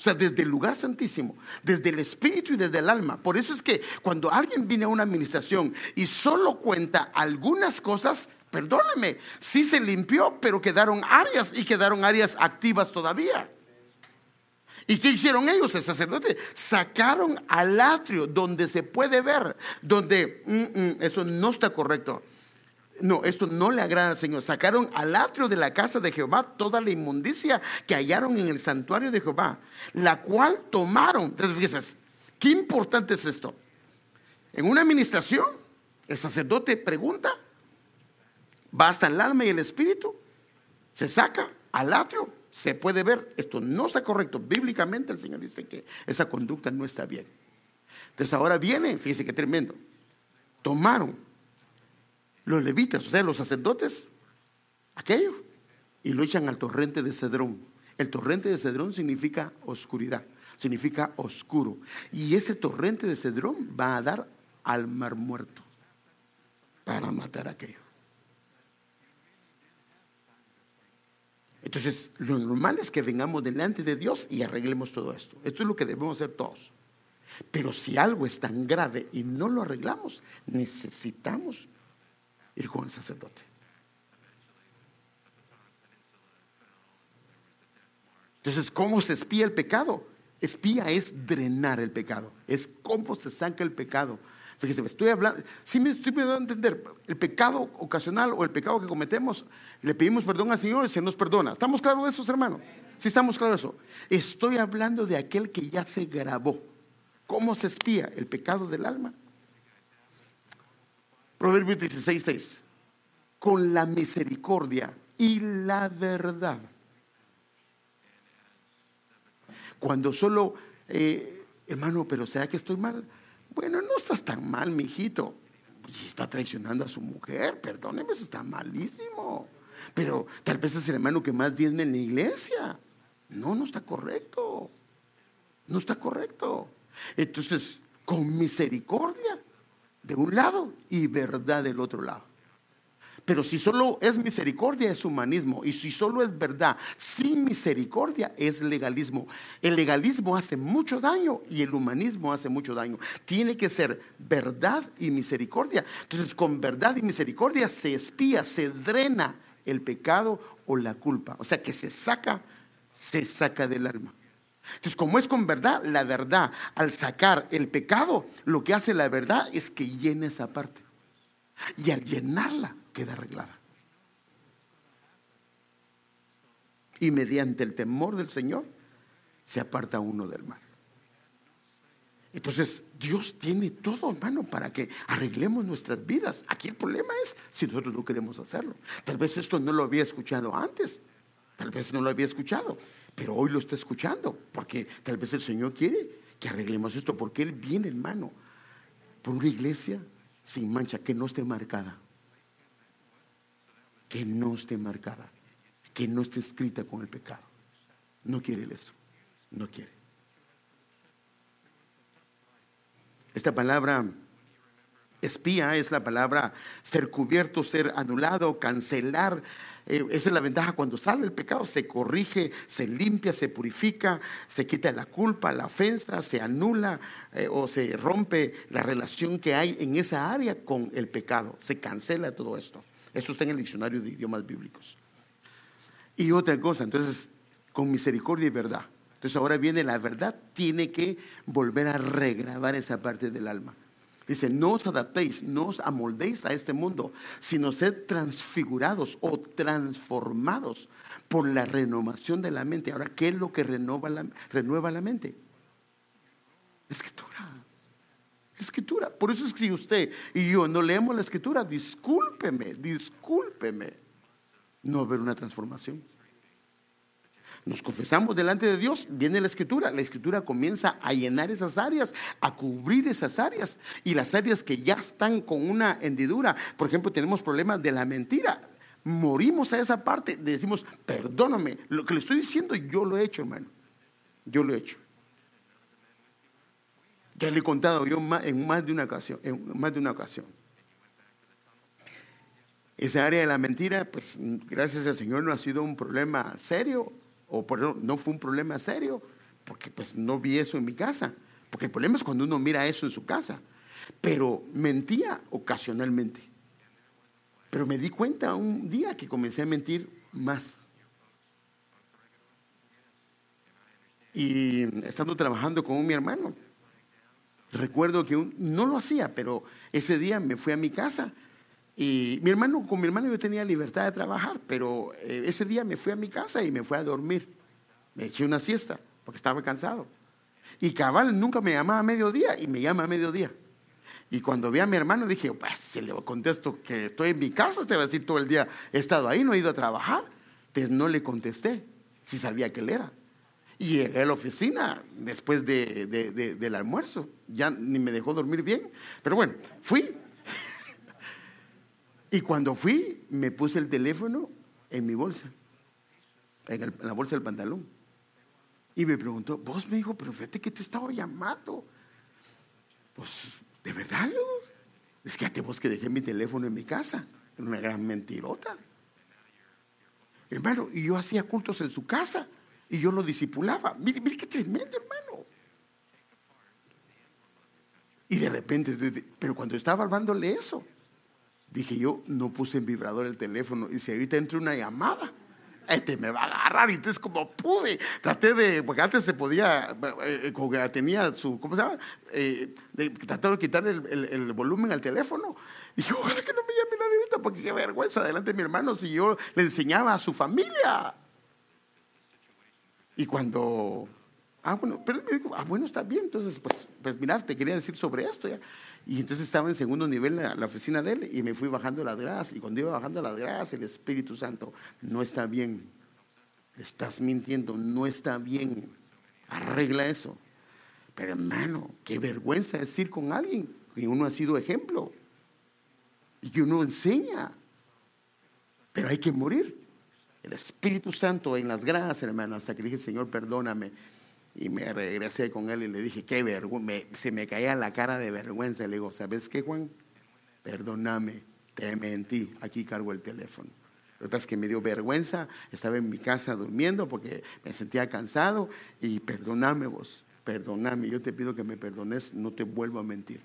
O sea, desde el lugar santísimo, desde el espíritu y desde el alma. Por eso es que cuando alguien viene a una administración y solo cuenta algunas cosas, perdóname, sí se limpió, pero quedaron áreas y quedaron áreas activas todavía. ¿Y qué hicieron ellos, el sacerdote? Sacaron al atrio donde se puede ver, donde mm, mm, eso no está correcto no, esto no le agrada al Señor. Sacaron al atrio de la casa de Jehová toda la inmundicia que hallaron en el santuario de Jehová, la cual tomaron. Entonces, fíjense, qué importante es esto. En una administración, el sacerdote pregunta, va hasta el alma y el espíritu, se saca al atrio, se puede ver, esto no está correcto. Bíblicamente el Señor dice que esa conducta no está bien. Entonces ahora viene, fíjense qué tremendo, tomaron los levitas, o sea, los sacerdotes, aquello, y lo echan al torrente de Cedrón. El torrente de Cedrón significa oscuridad, significa oscuro. Y ese torrente de Cedrón va a dar al mar muerto para matar aquello. Entonces, lo normal es que vengamos delante de Dios y arreglemos todo esto. Esto es lo que debemos hacer todos. Pero si algo es tan grave y no lo arreglamos, necesitamos ir con el sacerdote. Entonces, ¿cómo se espía el pecado? Espía es drenar el pecado, es cómo se saca el pecado. Fíjese, estoy hablando, si me estoy pudiendo entender, el pecado ocasional o el pecado que cometemos, le pedimos perdón al Señor y se nos perdona. ¿Estamos claros de eso, hermano? Sí, estamos claros de eso. Estoy hablando de aquel que ya se grabó. ¿Cómo se espía el pecado del alma? Proverbios 16, 6. Con la misericordia y la verdad Cuando solo, eh, hermano, pero ¿será que estoy mal? Bueno, no estás tan mal, mijito. Pues está traicionando a su mujer, perdóneme, está malísimo. Pero tal vez es el hermano que más viene en la iglesia. No, no está correcto. No está correcto. Entonces, con misericordia de un lado y verdad del otro lado. Pero si solo es misericordia es humanismo y si solo es verdad sin misericordia es legalismo. El legalismo hace mucho daño y el humanismo hace mucho daño. Tiene que ser verdad y misericordia. Entonces con verdad y misericordia se espía, se drena el pecado o la culpa. O sea que se saca, se saca del alma. Entonces, como es con verdad, la verdad, al sacar el pecado, lo que hace la verdad es que llena esa parte. Y al llenarla, queda arreglada. Y mediante el temor del Señor se aparta uno del mal. Entonces, Dios tiene todo, hermano, para que arreglemos nuestras vidas. Aquí el problema es si nosotros no queremos hacerlo. Tal vez esto no lo había escuchado antes, tal vez no lo había escuchado, pero hoy lo está escuchando, porque tal vez el Señor quiere que arreglemos esto, porque Él viene, hermano, por una iglesia sin mancha, que no esté marcada que no esté marcada, que no esté escrita con el pecado. No quiere eso, no quiere. Esta palabra espía es la palabra ser cubierto, ser anulado, cancelar. Eh, esa es la ventaja cuando sale el pecado, se corrige, se limpia, se purifica, se quita la culpa, la ofensa, se anula eh, o se rompe la relación que hay en esa área con el pecado, se cancela todo esto. Eso está en el diccionario de idiomas bíblicos. Y otra cosa, entonces, con misericordia y verdad. Entonces ahora viene la verdad, tiene que volver a regrabar esa parte del alma. Dice, no os adaptéis, no os amoldéis a este mundo, sino sed transfigurados o transformados por la renovación de la mente. Ahora, ¿qué es lo que renueva la, renueva la mente? Escritura escritura. Por eso es que si usted y yo no leemos la escritura, discúlpeme, discúlpeme, no haber una transformación. Nos confesamos delante de Dios, viene la escritura, la escritura comienza a llenar esas áreas, a cubrir esas áreas y las áreas que ya están con una hendidura. Por ejemplo, tenemos problemas de la mentira. Morimos a esa parte, decimos, perdóname, lo que le estoy diciendo yo lo he hecho, hermano. Yo lo he hecho. Ya le he contado yo en más de una ocasión. En más de una ocasión. Esa área de la mentira, pues gracias al Señor no ha sido un problema serio, o por, no fue un problema serio, porque pues no vi eso en mi casa. Porque el problema es cuando uno mira eso en su casa. Pero mentía ocasionalmente. Pero me di cuenta un día que comencé a mentir más. Y estando trabajando con mi hermano, Recuerdo que no lo hacía, pero ese día me fui a mi casa y mi hermano, con mi hermano yo tenía libertad de trabajar, pero eh, ese día me fui a mi casa y me fui a dormir. Me eché una siesta porque estaba cansado. Y cabal nunca me llamaba a mediodía y me llama a mediodía. Y cuando vi a mi hermano dije, pues si le contesto que estoy en mi casa, te va a decir todo el día, he estado ahí, no he ido a trabajar. Entonces no le contesté, si sabía que él era. Y llegué a la oficina después del almuerzo. Ya ni me dejó dormir bien. Pero bueno, fui. Y cuando fui, me puse el teléfono en mi bolsa, en, la bolsa del pantalón. Y me preguntó, vos me dijo, pero fíjate que te estaba llamando. Pues, ¿de verdad? Es que te vos que dejé mi teléfono en mi casa. Era una gran mentirota. Hermano, y yo hacía cultos en su casa y yo lo disipulaba. Mire, mire qué tremendo, hermano. Y de repente, pero cuando estaba hablándole eso, dije yo, no puse en vibrador el teléfono. Y si ahorita entra una llamada, este me va a agarrar. Y entonces, como pude, traté de, porque antes se podía, eh, eh tenía su, ¿cómo se llama? Eh, de, tratar de quitar el, volumen al teléfono. Y dije, ojalá que no me llame nadie ahorita, porque qué vergüenza delante de mi hermano si yo le enseñaba a su familia. Y cuando, ah, bueno, pero me dijo, ah, bueno, está bien. Entonces, pues, pues mira, te quería decir sobre esto ya. Y entonces estaba en segundo nivel en la, oficina de él y me fui bajando las gradas. Y cuando iba bajando las gradas, el Espíritu Santo, no está bien. Estás mintiendo, no está bien. Arregla eso. Pero hermano, qué vergüenza decir con alguien que uno ha sido ejemplo y que uno enseña. Pero hay que morir. El Espíritu Santo en las gradas, hermano, hasta que dije, Señor, perdóname. Y me regresé con él y le dije, qué vergüenza, se me caía la cara de vergüenza. le digo, ¿sabes qué, Juan? Perdóname, te mentí, aquí cargo el teléfono. Lo que pasa es que me dio vergüenza, estaba en mi casa durmiendo porque me sentía cansado y perdóname vos, perdóname, yo te pido que me perdones, no te vuelvo a mentir.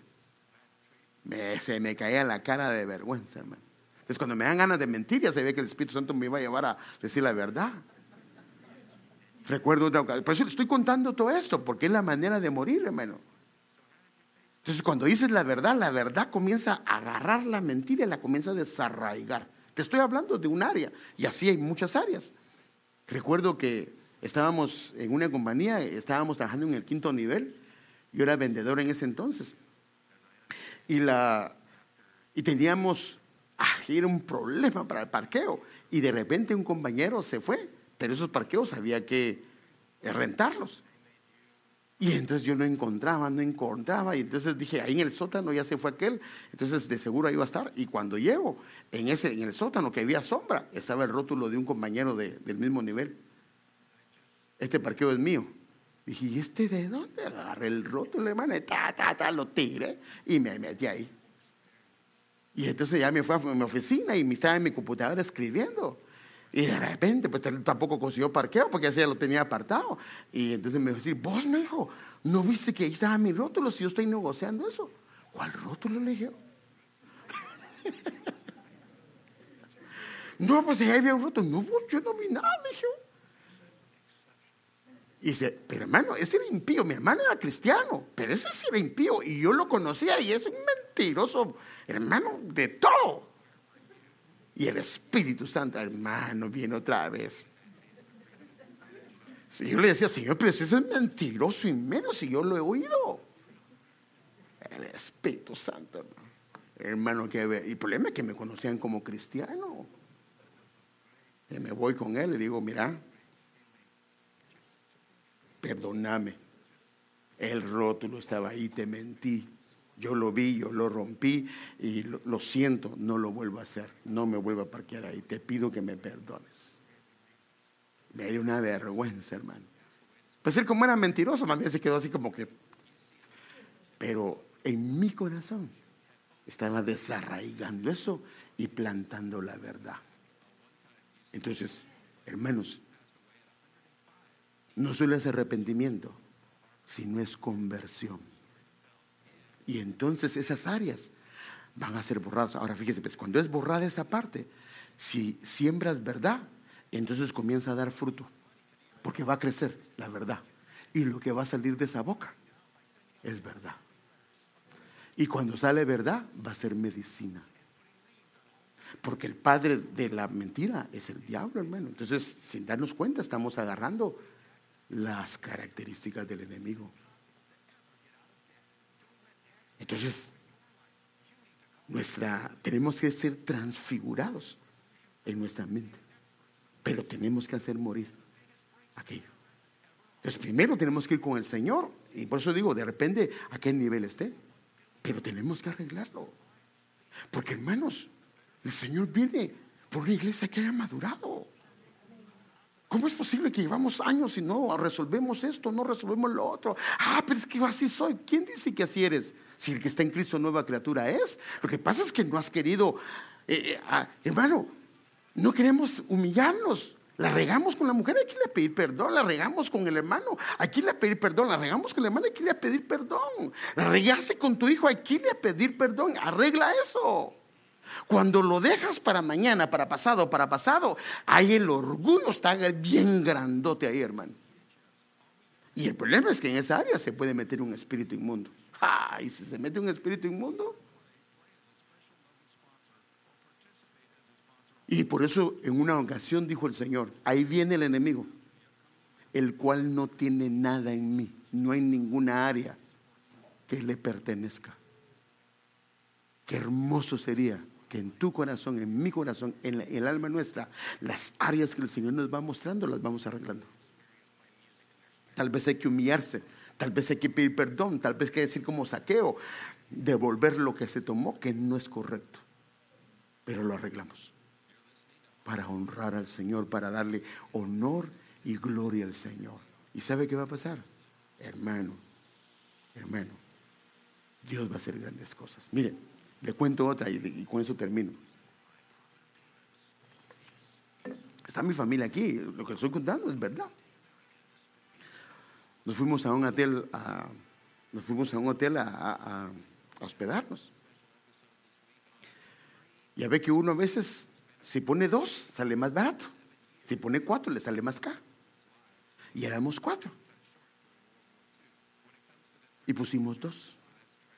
se me caía la cara de vergüenza, hermano. Entonces cuando me dan ganas de mentir, ya sabía que el Espíritu Santo me iba a llevar a decir la verdad. Recuerdo otra ocasión. Por eso le estoy contando todo esto, porque es la manera de morir, hermano. Entonces, cuando dices la verdad, la verdad comienza a agarrar la mentira y la comienza a desarraigar. Te estoy hablando de un área, y así hay muchas áreas. Recuerdo que estábamos en una compañía, estábamos trabajando en el quinto nivel. Yo era vendedor en ese entonces. Y, la, y teníamos, ah, era un problema para el parqueo. Y de repente un compañero se fue pero esos parqueos había que rentarlos. Y entonces yo no encontraba, no encontraba. Y entonces dije, ahí en el sótano ya se fue aquel. Entonces de seguro ahí iba a estar. Y cuando llego, en, ese, en el sótano que había sombra, estaba el rótulo de un compañero del mismo nivel. Este parqueo es mío. Dije, ¿y este de dónde? Agarré el rótulo, hermano, ta, ta, ta, lo y me metí ahí. Y entonces ya me fui a mi oficina y me estaba en mi computadora escribiendo. Y de repente, pues tampoco consiguió parqueo porque ya lo tenía apartado. Y entonces me dijo, vos me dijo, ¿no viste que ahí estaba mi rótulo si yo estoy negociando eso? ¿Cuál rótulo le dije? no, pues ahí había un rótulo. No, yo no vi nada, le dije. Y dice, pero hermano, ese era impío. Mi hermano era cristiano, pero ese sí era impío. Y yo lo conocía y es un mentiroso, hermano, de todo. Y el Espíritu Santo, hermano, viene otra vez. Si yo le decía, Señor, pero ese es mentiroso y menos si yo lo he oído. El Espíritu Santo, hermano. hermano que el problema es que me conocían como cristiano. Y me voy con él y digo, mira, perdóname. El rótulo estaba ahí, te mentí. Yo lo vi, yo lo rompí y lo, siento, no lo vuelvo a hacer. No me vuelvo a parquear ahí. Te pido que me perdones. Me dio una vergüenza, hermano. Pues él como era mentiroso, más bien se quedó así como que... Pero en mi corazón estaba desarraigando eso y plantando la verdad. Entonces, hermanos, no solo es arrepentimiento, sino es conversión. Y entonces esas áreas van a ser borradas. Ahora fíjese, pues cuando es borrada esa parte, si siembras verdad, entonces comienza a dar fruto, porque va a crecer la verdad. Y lo que va a salir de esa boca es verdad. Y cuando sale verdad, va a ser medicina. Porque el padre de la mentira es el diablo, hermano. Entonces, sin darnos cuenta, estamos agarrando las características del enemigo. Entonces, nuestra, tenemos que ser transfigurados en nuestra mente, pero tenemos que hacer morir aquello. Entonces, primero tenemos que ir con el Señor, y por eso digo, de repente, a qué nivel esté, pero tenemos que arreglarlo. Porque, hermanos, el Señor viene por una iglesia que haya madurado. ¿Cómo es posible que llevamos años y no resolvemos esto, no resolvemos lo otro? Ah, pero es que así soy. ¿Quién dice que así eres? Si el que está en Cristo nueva criatura es. Lo que pasa es que no has querido, eh, eh, ah, hermano, no queremos humillarnos. La regamos con la mujer, hay que a pedir perdón. La regamos con el hermano, hay que ir a pedir perdón. La regamos con el hermano, hay que a pedir perdón. La regaste con tu hijo, hay que ir a pedir perdón. Arregla eso. Cuando lo dejas para mañana, para pasado, para pasado, ahí el orgullo está bien grandote ahí, hermano. Y el problema es que en esa área se puede meter un espíritu inmundo. y si se mete un espíritu inmundo. Y por eso en una ocasión dijo el Señor, ahí viene el enemigo, el cual no tiene nada en mí, no hay ninguna área que le pertenezca. Qué hermoso sería que en tu corazón, en mi corazón, en, el alma nuestra, las áreas que el Señor nos va mostrando, las vamos arreglando. Tal vez hay que humillarse, tal vez hay que pedir perdón, tal vez hay que decir como saqueo, devolver lo que se tomó, que no es correcto. Pero lo arreglamos para honrar al Señor, para darle honor y gloria al Señor. ¿Y sabe qué va a pasar? Hermano, hermano, Dios va a hacer grandes cosas. Miren, le cuento otra y, con eso termino. Está mi familia aquí, lo que estoy contando es verdad. Nos fuimos a un hotel a, nos fuimos a un hotel a, hospedarnos. Ya ve que uno a veces si pone dos, sale más barato. Si pone cuatro, le sale más caro. Y éramos cuatro. Y pusimos dos.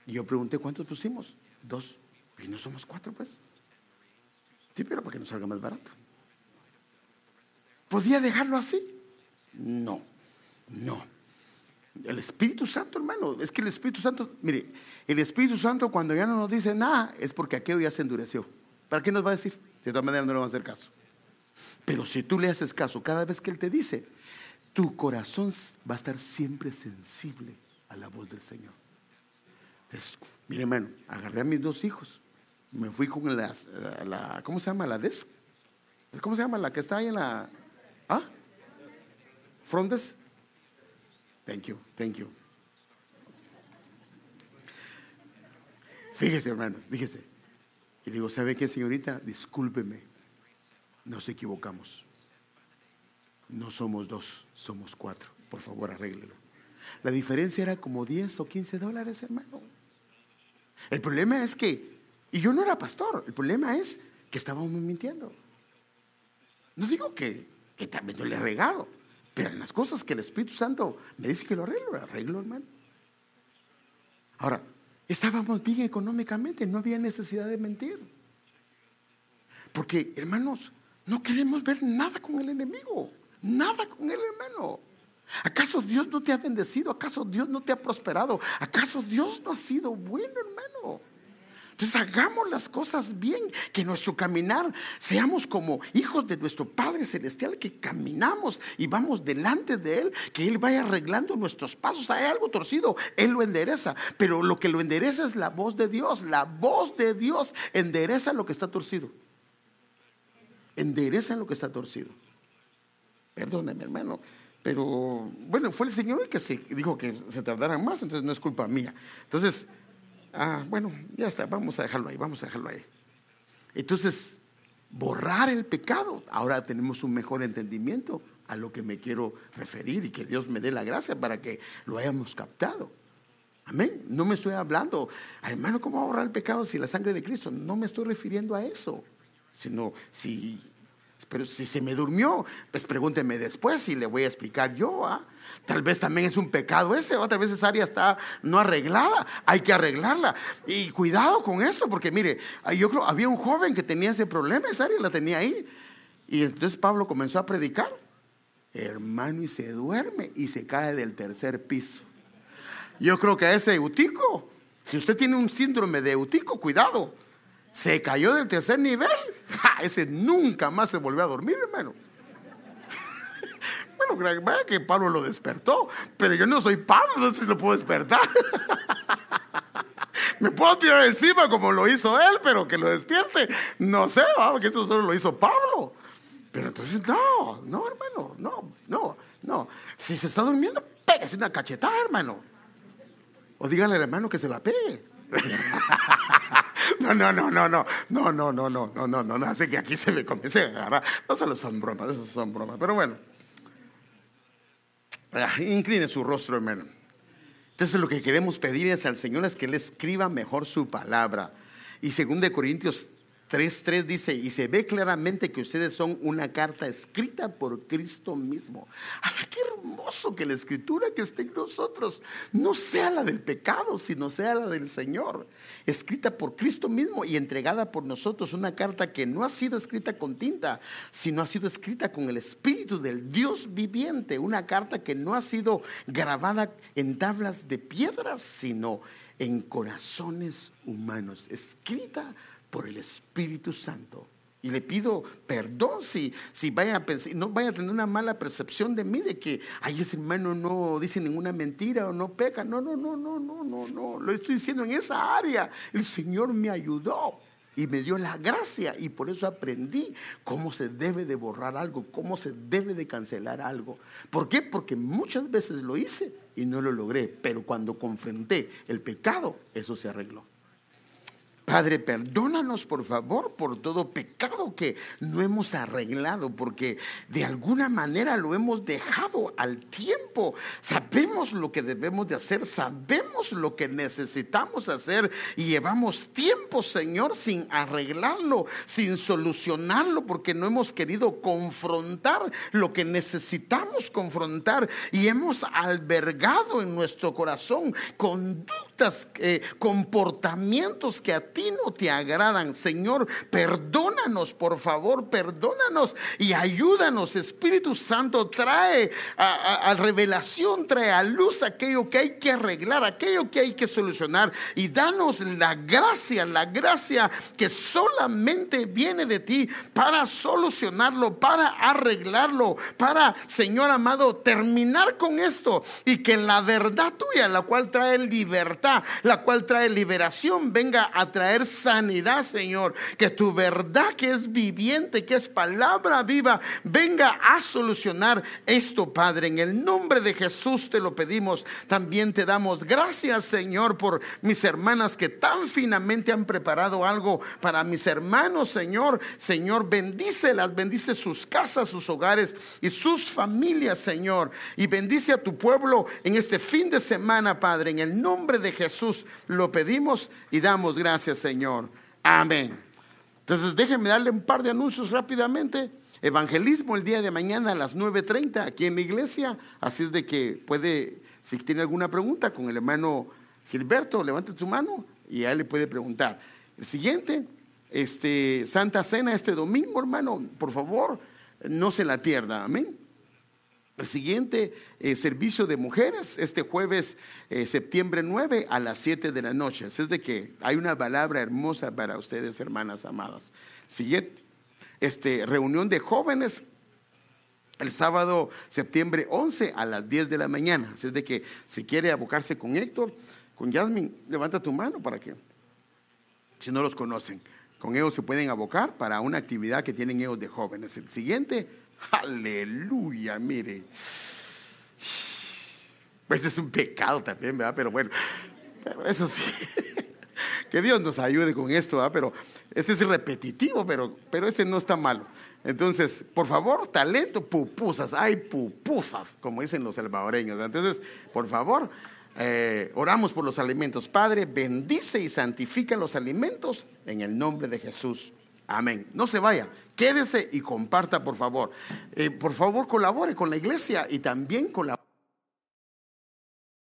Y yo pregunté, ¿cuántos pusimos? Dos. Y no somos cuatro, pues. Sí, pero para que nos salga más barato. ¿Podía dejarlo así? No, no. El Espíritu Santo, hermano, es que el Espíritu Santo, mire, el Espíritu Santo cuando ya no nos dice nada es porque aquello ya se endureció. ¿Para qué nos va a decir? De todas maneras no le van a hacer caso. Pero si tú le haces caso cada vez que Él te dice, tu corazón va a estar siempre sensible a la voz del Señor. Mire, hermano, agarré a mis dos hijos. Me fui con las, la, ¿cómo se llama? La desk. ¿Cómo se llama? La que está ahí en la, ¿ah? Front Thank you, thank you. Fíjese, hermano, fíjese. Y digo, ¿sabe qué, señorita? Discúlpeme, nos equivocamos. No somos dos, somos cuatro. Por favor, arréglelo. La diferencia era como 10 o 15 dólares, hermano. El problema es que, y yo no era pastor, el problema es que estábamos mintiendo. No digo que, que también no le he regado, pero en las cosas que el Espíritu Santo me dice que lo arreglo, lo arreglo, hermano. Ahora, Estábamos bien económicamente, no había necesidad de mentir. Porque, hermanos, no queremos ver nada con el enemigo, nada con el hermano. ¿Acaso Dios no te ha bendecido? ¿Acaso Dios no te ha prosperado? ¿Acaso Dios no ha sido bueno, hermano? Entonces hagamos las cosas bien, que nuestro caminar seamos como hijos de nuestro Padre Celestial, que caminamos y vamos delante de Él, que Él vaya arreglando nuestros pasos. Hay algo torcido, Él lo endereza, pero lo que lo endereza es la voz de Dios. La voz de Dios endereza lo que está torcido. Endereza lo que está torcido. Perdóneme, hermano. Pero bueno, fue el Señor el que se dijo que se tardaran más, entonces no es culpa mía. Entonces, Ah, bueno, ya está, vamos a dejarlo ahí, vamos a dejarlo ahí. Entonces, borrar el pecado. Ahora tenemos un mejor entendimiento a lo que me quiero referir y que Dios me dé la gracia para que lo hayamos captado. Amén. No me estoy hablando, hermano, ¿cómo borrar el pecado si la sangre de Cristo? No me estoy refiriendo a eso, sino si pero si se me durmió, pues pregúnteme después y le voy a explicar yo. ¿ah? Tal vez también es un pecado ese, o tal vez esa área está no arreglada, hay que arreglarla. Y cuidado con eso, porque mire, yo creo, había un joven que tenía ese problema, esa área la tenía ahí. Y entonces Pablo comenzó a predicar, hermano, y se duerme y se cae del tercer piso. Yo creo que a ese eutico, si usted tiene un síndrome de eutico, cuidado se cayó del tercer nivel. ese nunca más se volvió a dormir, hermano. bueno, vaya que Pablo lo despertó, pero yo no soy Pablo, no sé si lo puedo despertar. Me puedo tirar encima como lo hizo él, pero que lo despierte, no sé, porque eso solo lo hizo Pablo. Pero entonces, no, no, hermano, no, no, no. Si se está durmiendo, pégase una cachetada, hermano. O dígale al hermano que se la pegue. No, no, no, no, no, no, no, no, no, no, no, no, no, así que aquí se me comienza a agarrar. No solo son bromas, eso son bromas, pero bueno. Incline su rostro, hermano. Entonces lo que queremos pedir es al Señor es que Él escriba mejor su palabra. Y según de Corintios 3.3 dice, y se ve claramente que ustedes son una carta escrita por Cristo mismo. ¡Ala, qué hermoso que la escritura que esté en nosotros no sea la del pecado, sino sea la del Señor! Escrita por Cristo mismo y entregada por nosotros. Una carta que no ha sido escrita con tinta, sino ha sido escrita con el Espíritu del Dios viviente. Una carta que no ha sido grabada en tablas de piedras, sino en corazones humanos. Escrita por el Espíritu Santo. Y le pido perdón si, si vaya a no vaya a tener una mala percepción de mí, de que, ay, ese hermano no dice ninguna mentira o no peca. No, no, no, no, no, no, no. Lo estoy diciendo en esa área. El Señor me ayudó y me dio la gracia y por eso aprendí cómo se debe de borrar algo, cómo se debe de cancelar algo. ¿Por qué? Porque muchas veces lo hice y no lo logré, pero cuando confronté el pecado, eso se arregló. Padre, perdónanos por favor por todo pecado que no hemos arreglado, porque de alguna manera lo hemos dejado al tiempo. Sabemos lo que debemos de hacer, sabemos lo que necesitamos hacer y llevamos tiempo, Señor, sin arreglarlo, sin solucionarlo, porque no hemos querido confrontar lo que necesitamos confrontar y hemos albergado en nuestro corazón conductas, eh, comportamientos que a no te agradan. Señor, perdónanos, por favor, perdónanos y ayúdanos. Espíritu Santo, trae a, revelación, trae a luz aquello que hay que arreglar, aquello que hay que solucionar y danos la gracia, la gracia que solamente viene de ti para solucionarlo, para arreglarlo, para, Señor amado, terminar con esto y que la verdad tuya, la cual trae libertad, la cual trae liberación, venga a traer sanidad, Señor. Que tu verdad que es viviente, que es palabra viva, venga a solucionar esto, Padre. En el nombre de Jesús te lo pedimos. También te damos gracias, Señor, por mis hermanas que tan finamente han preparado algo para mis hermanos, Señor. Señor, bendícelas, bendice sus casas, sus hogares y sus familias, Señor. Y bendice a tu pueblo en este fin de semana, Padre. En el nombre de Jesús lo pedimos y damos gracias, Señor. Amén. Entonces déjenme darle un par de anuncios rápidamente. Evangelismo el día de mañana a las 9.30 aquí en la iglesia. Así es de que puede, si tiene alguna pregunta con el hermano Gilberto, levante tu mano y a él le puede preguntar. El siguiente, este, Santa Cena este domingo, hermano, por favor, no se la pierda. Amén. El siguiente eh, servicio de mujeres, este jueves, eh, septiembre 9 a las 7 de la noche. es de que hay una palabra hermosa para ustedes, hermanas amadas. Siguiente, este, reunión de jóvenes, el sábado, septiembre 11 a las 10 de la mañana. Así es de que si quiere abocarse con Héctor, con Jasmine, levanta tu mano para que, si no los conocen, con ellos se pueden abocar para una actividad que tienen ellos de jóvenes. El siguiente, Aleluya, mire. Este es un pecado también, ¿verdad? Pero bueno, eso sí. Que Dios nos ayude con esto, ¿verdad? Pero este es repetitivo, pero, pero este no está malo. Entonces, por favor, talento, pupusas, hay pupusas, como dicen los salvadoreños. Entonces, por favor, eh, oramos por los alimentos. Padre, bendice y santifica los alimentos en el nombre de Jesús. Amén. No se vaya, quédese y comparta, por favor. Eh, por favor, colabore con la iglesia y también colabore.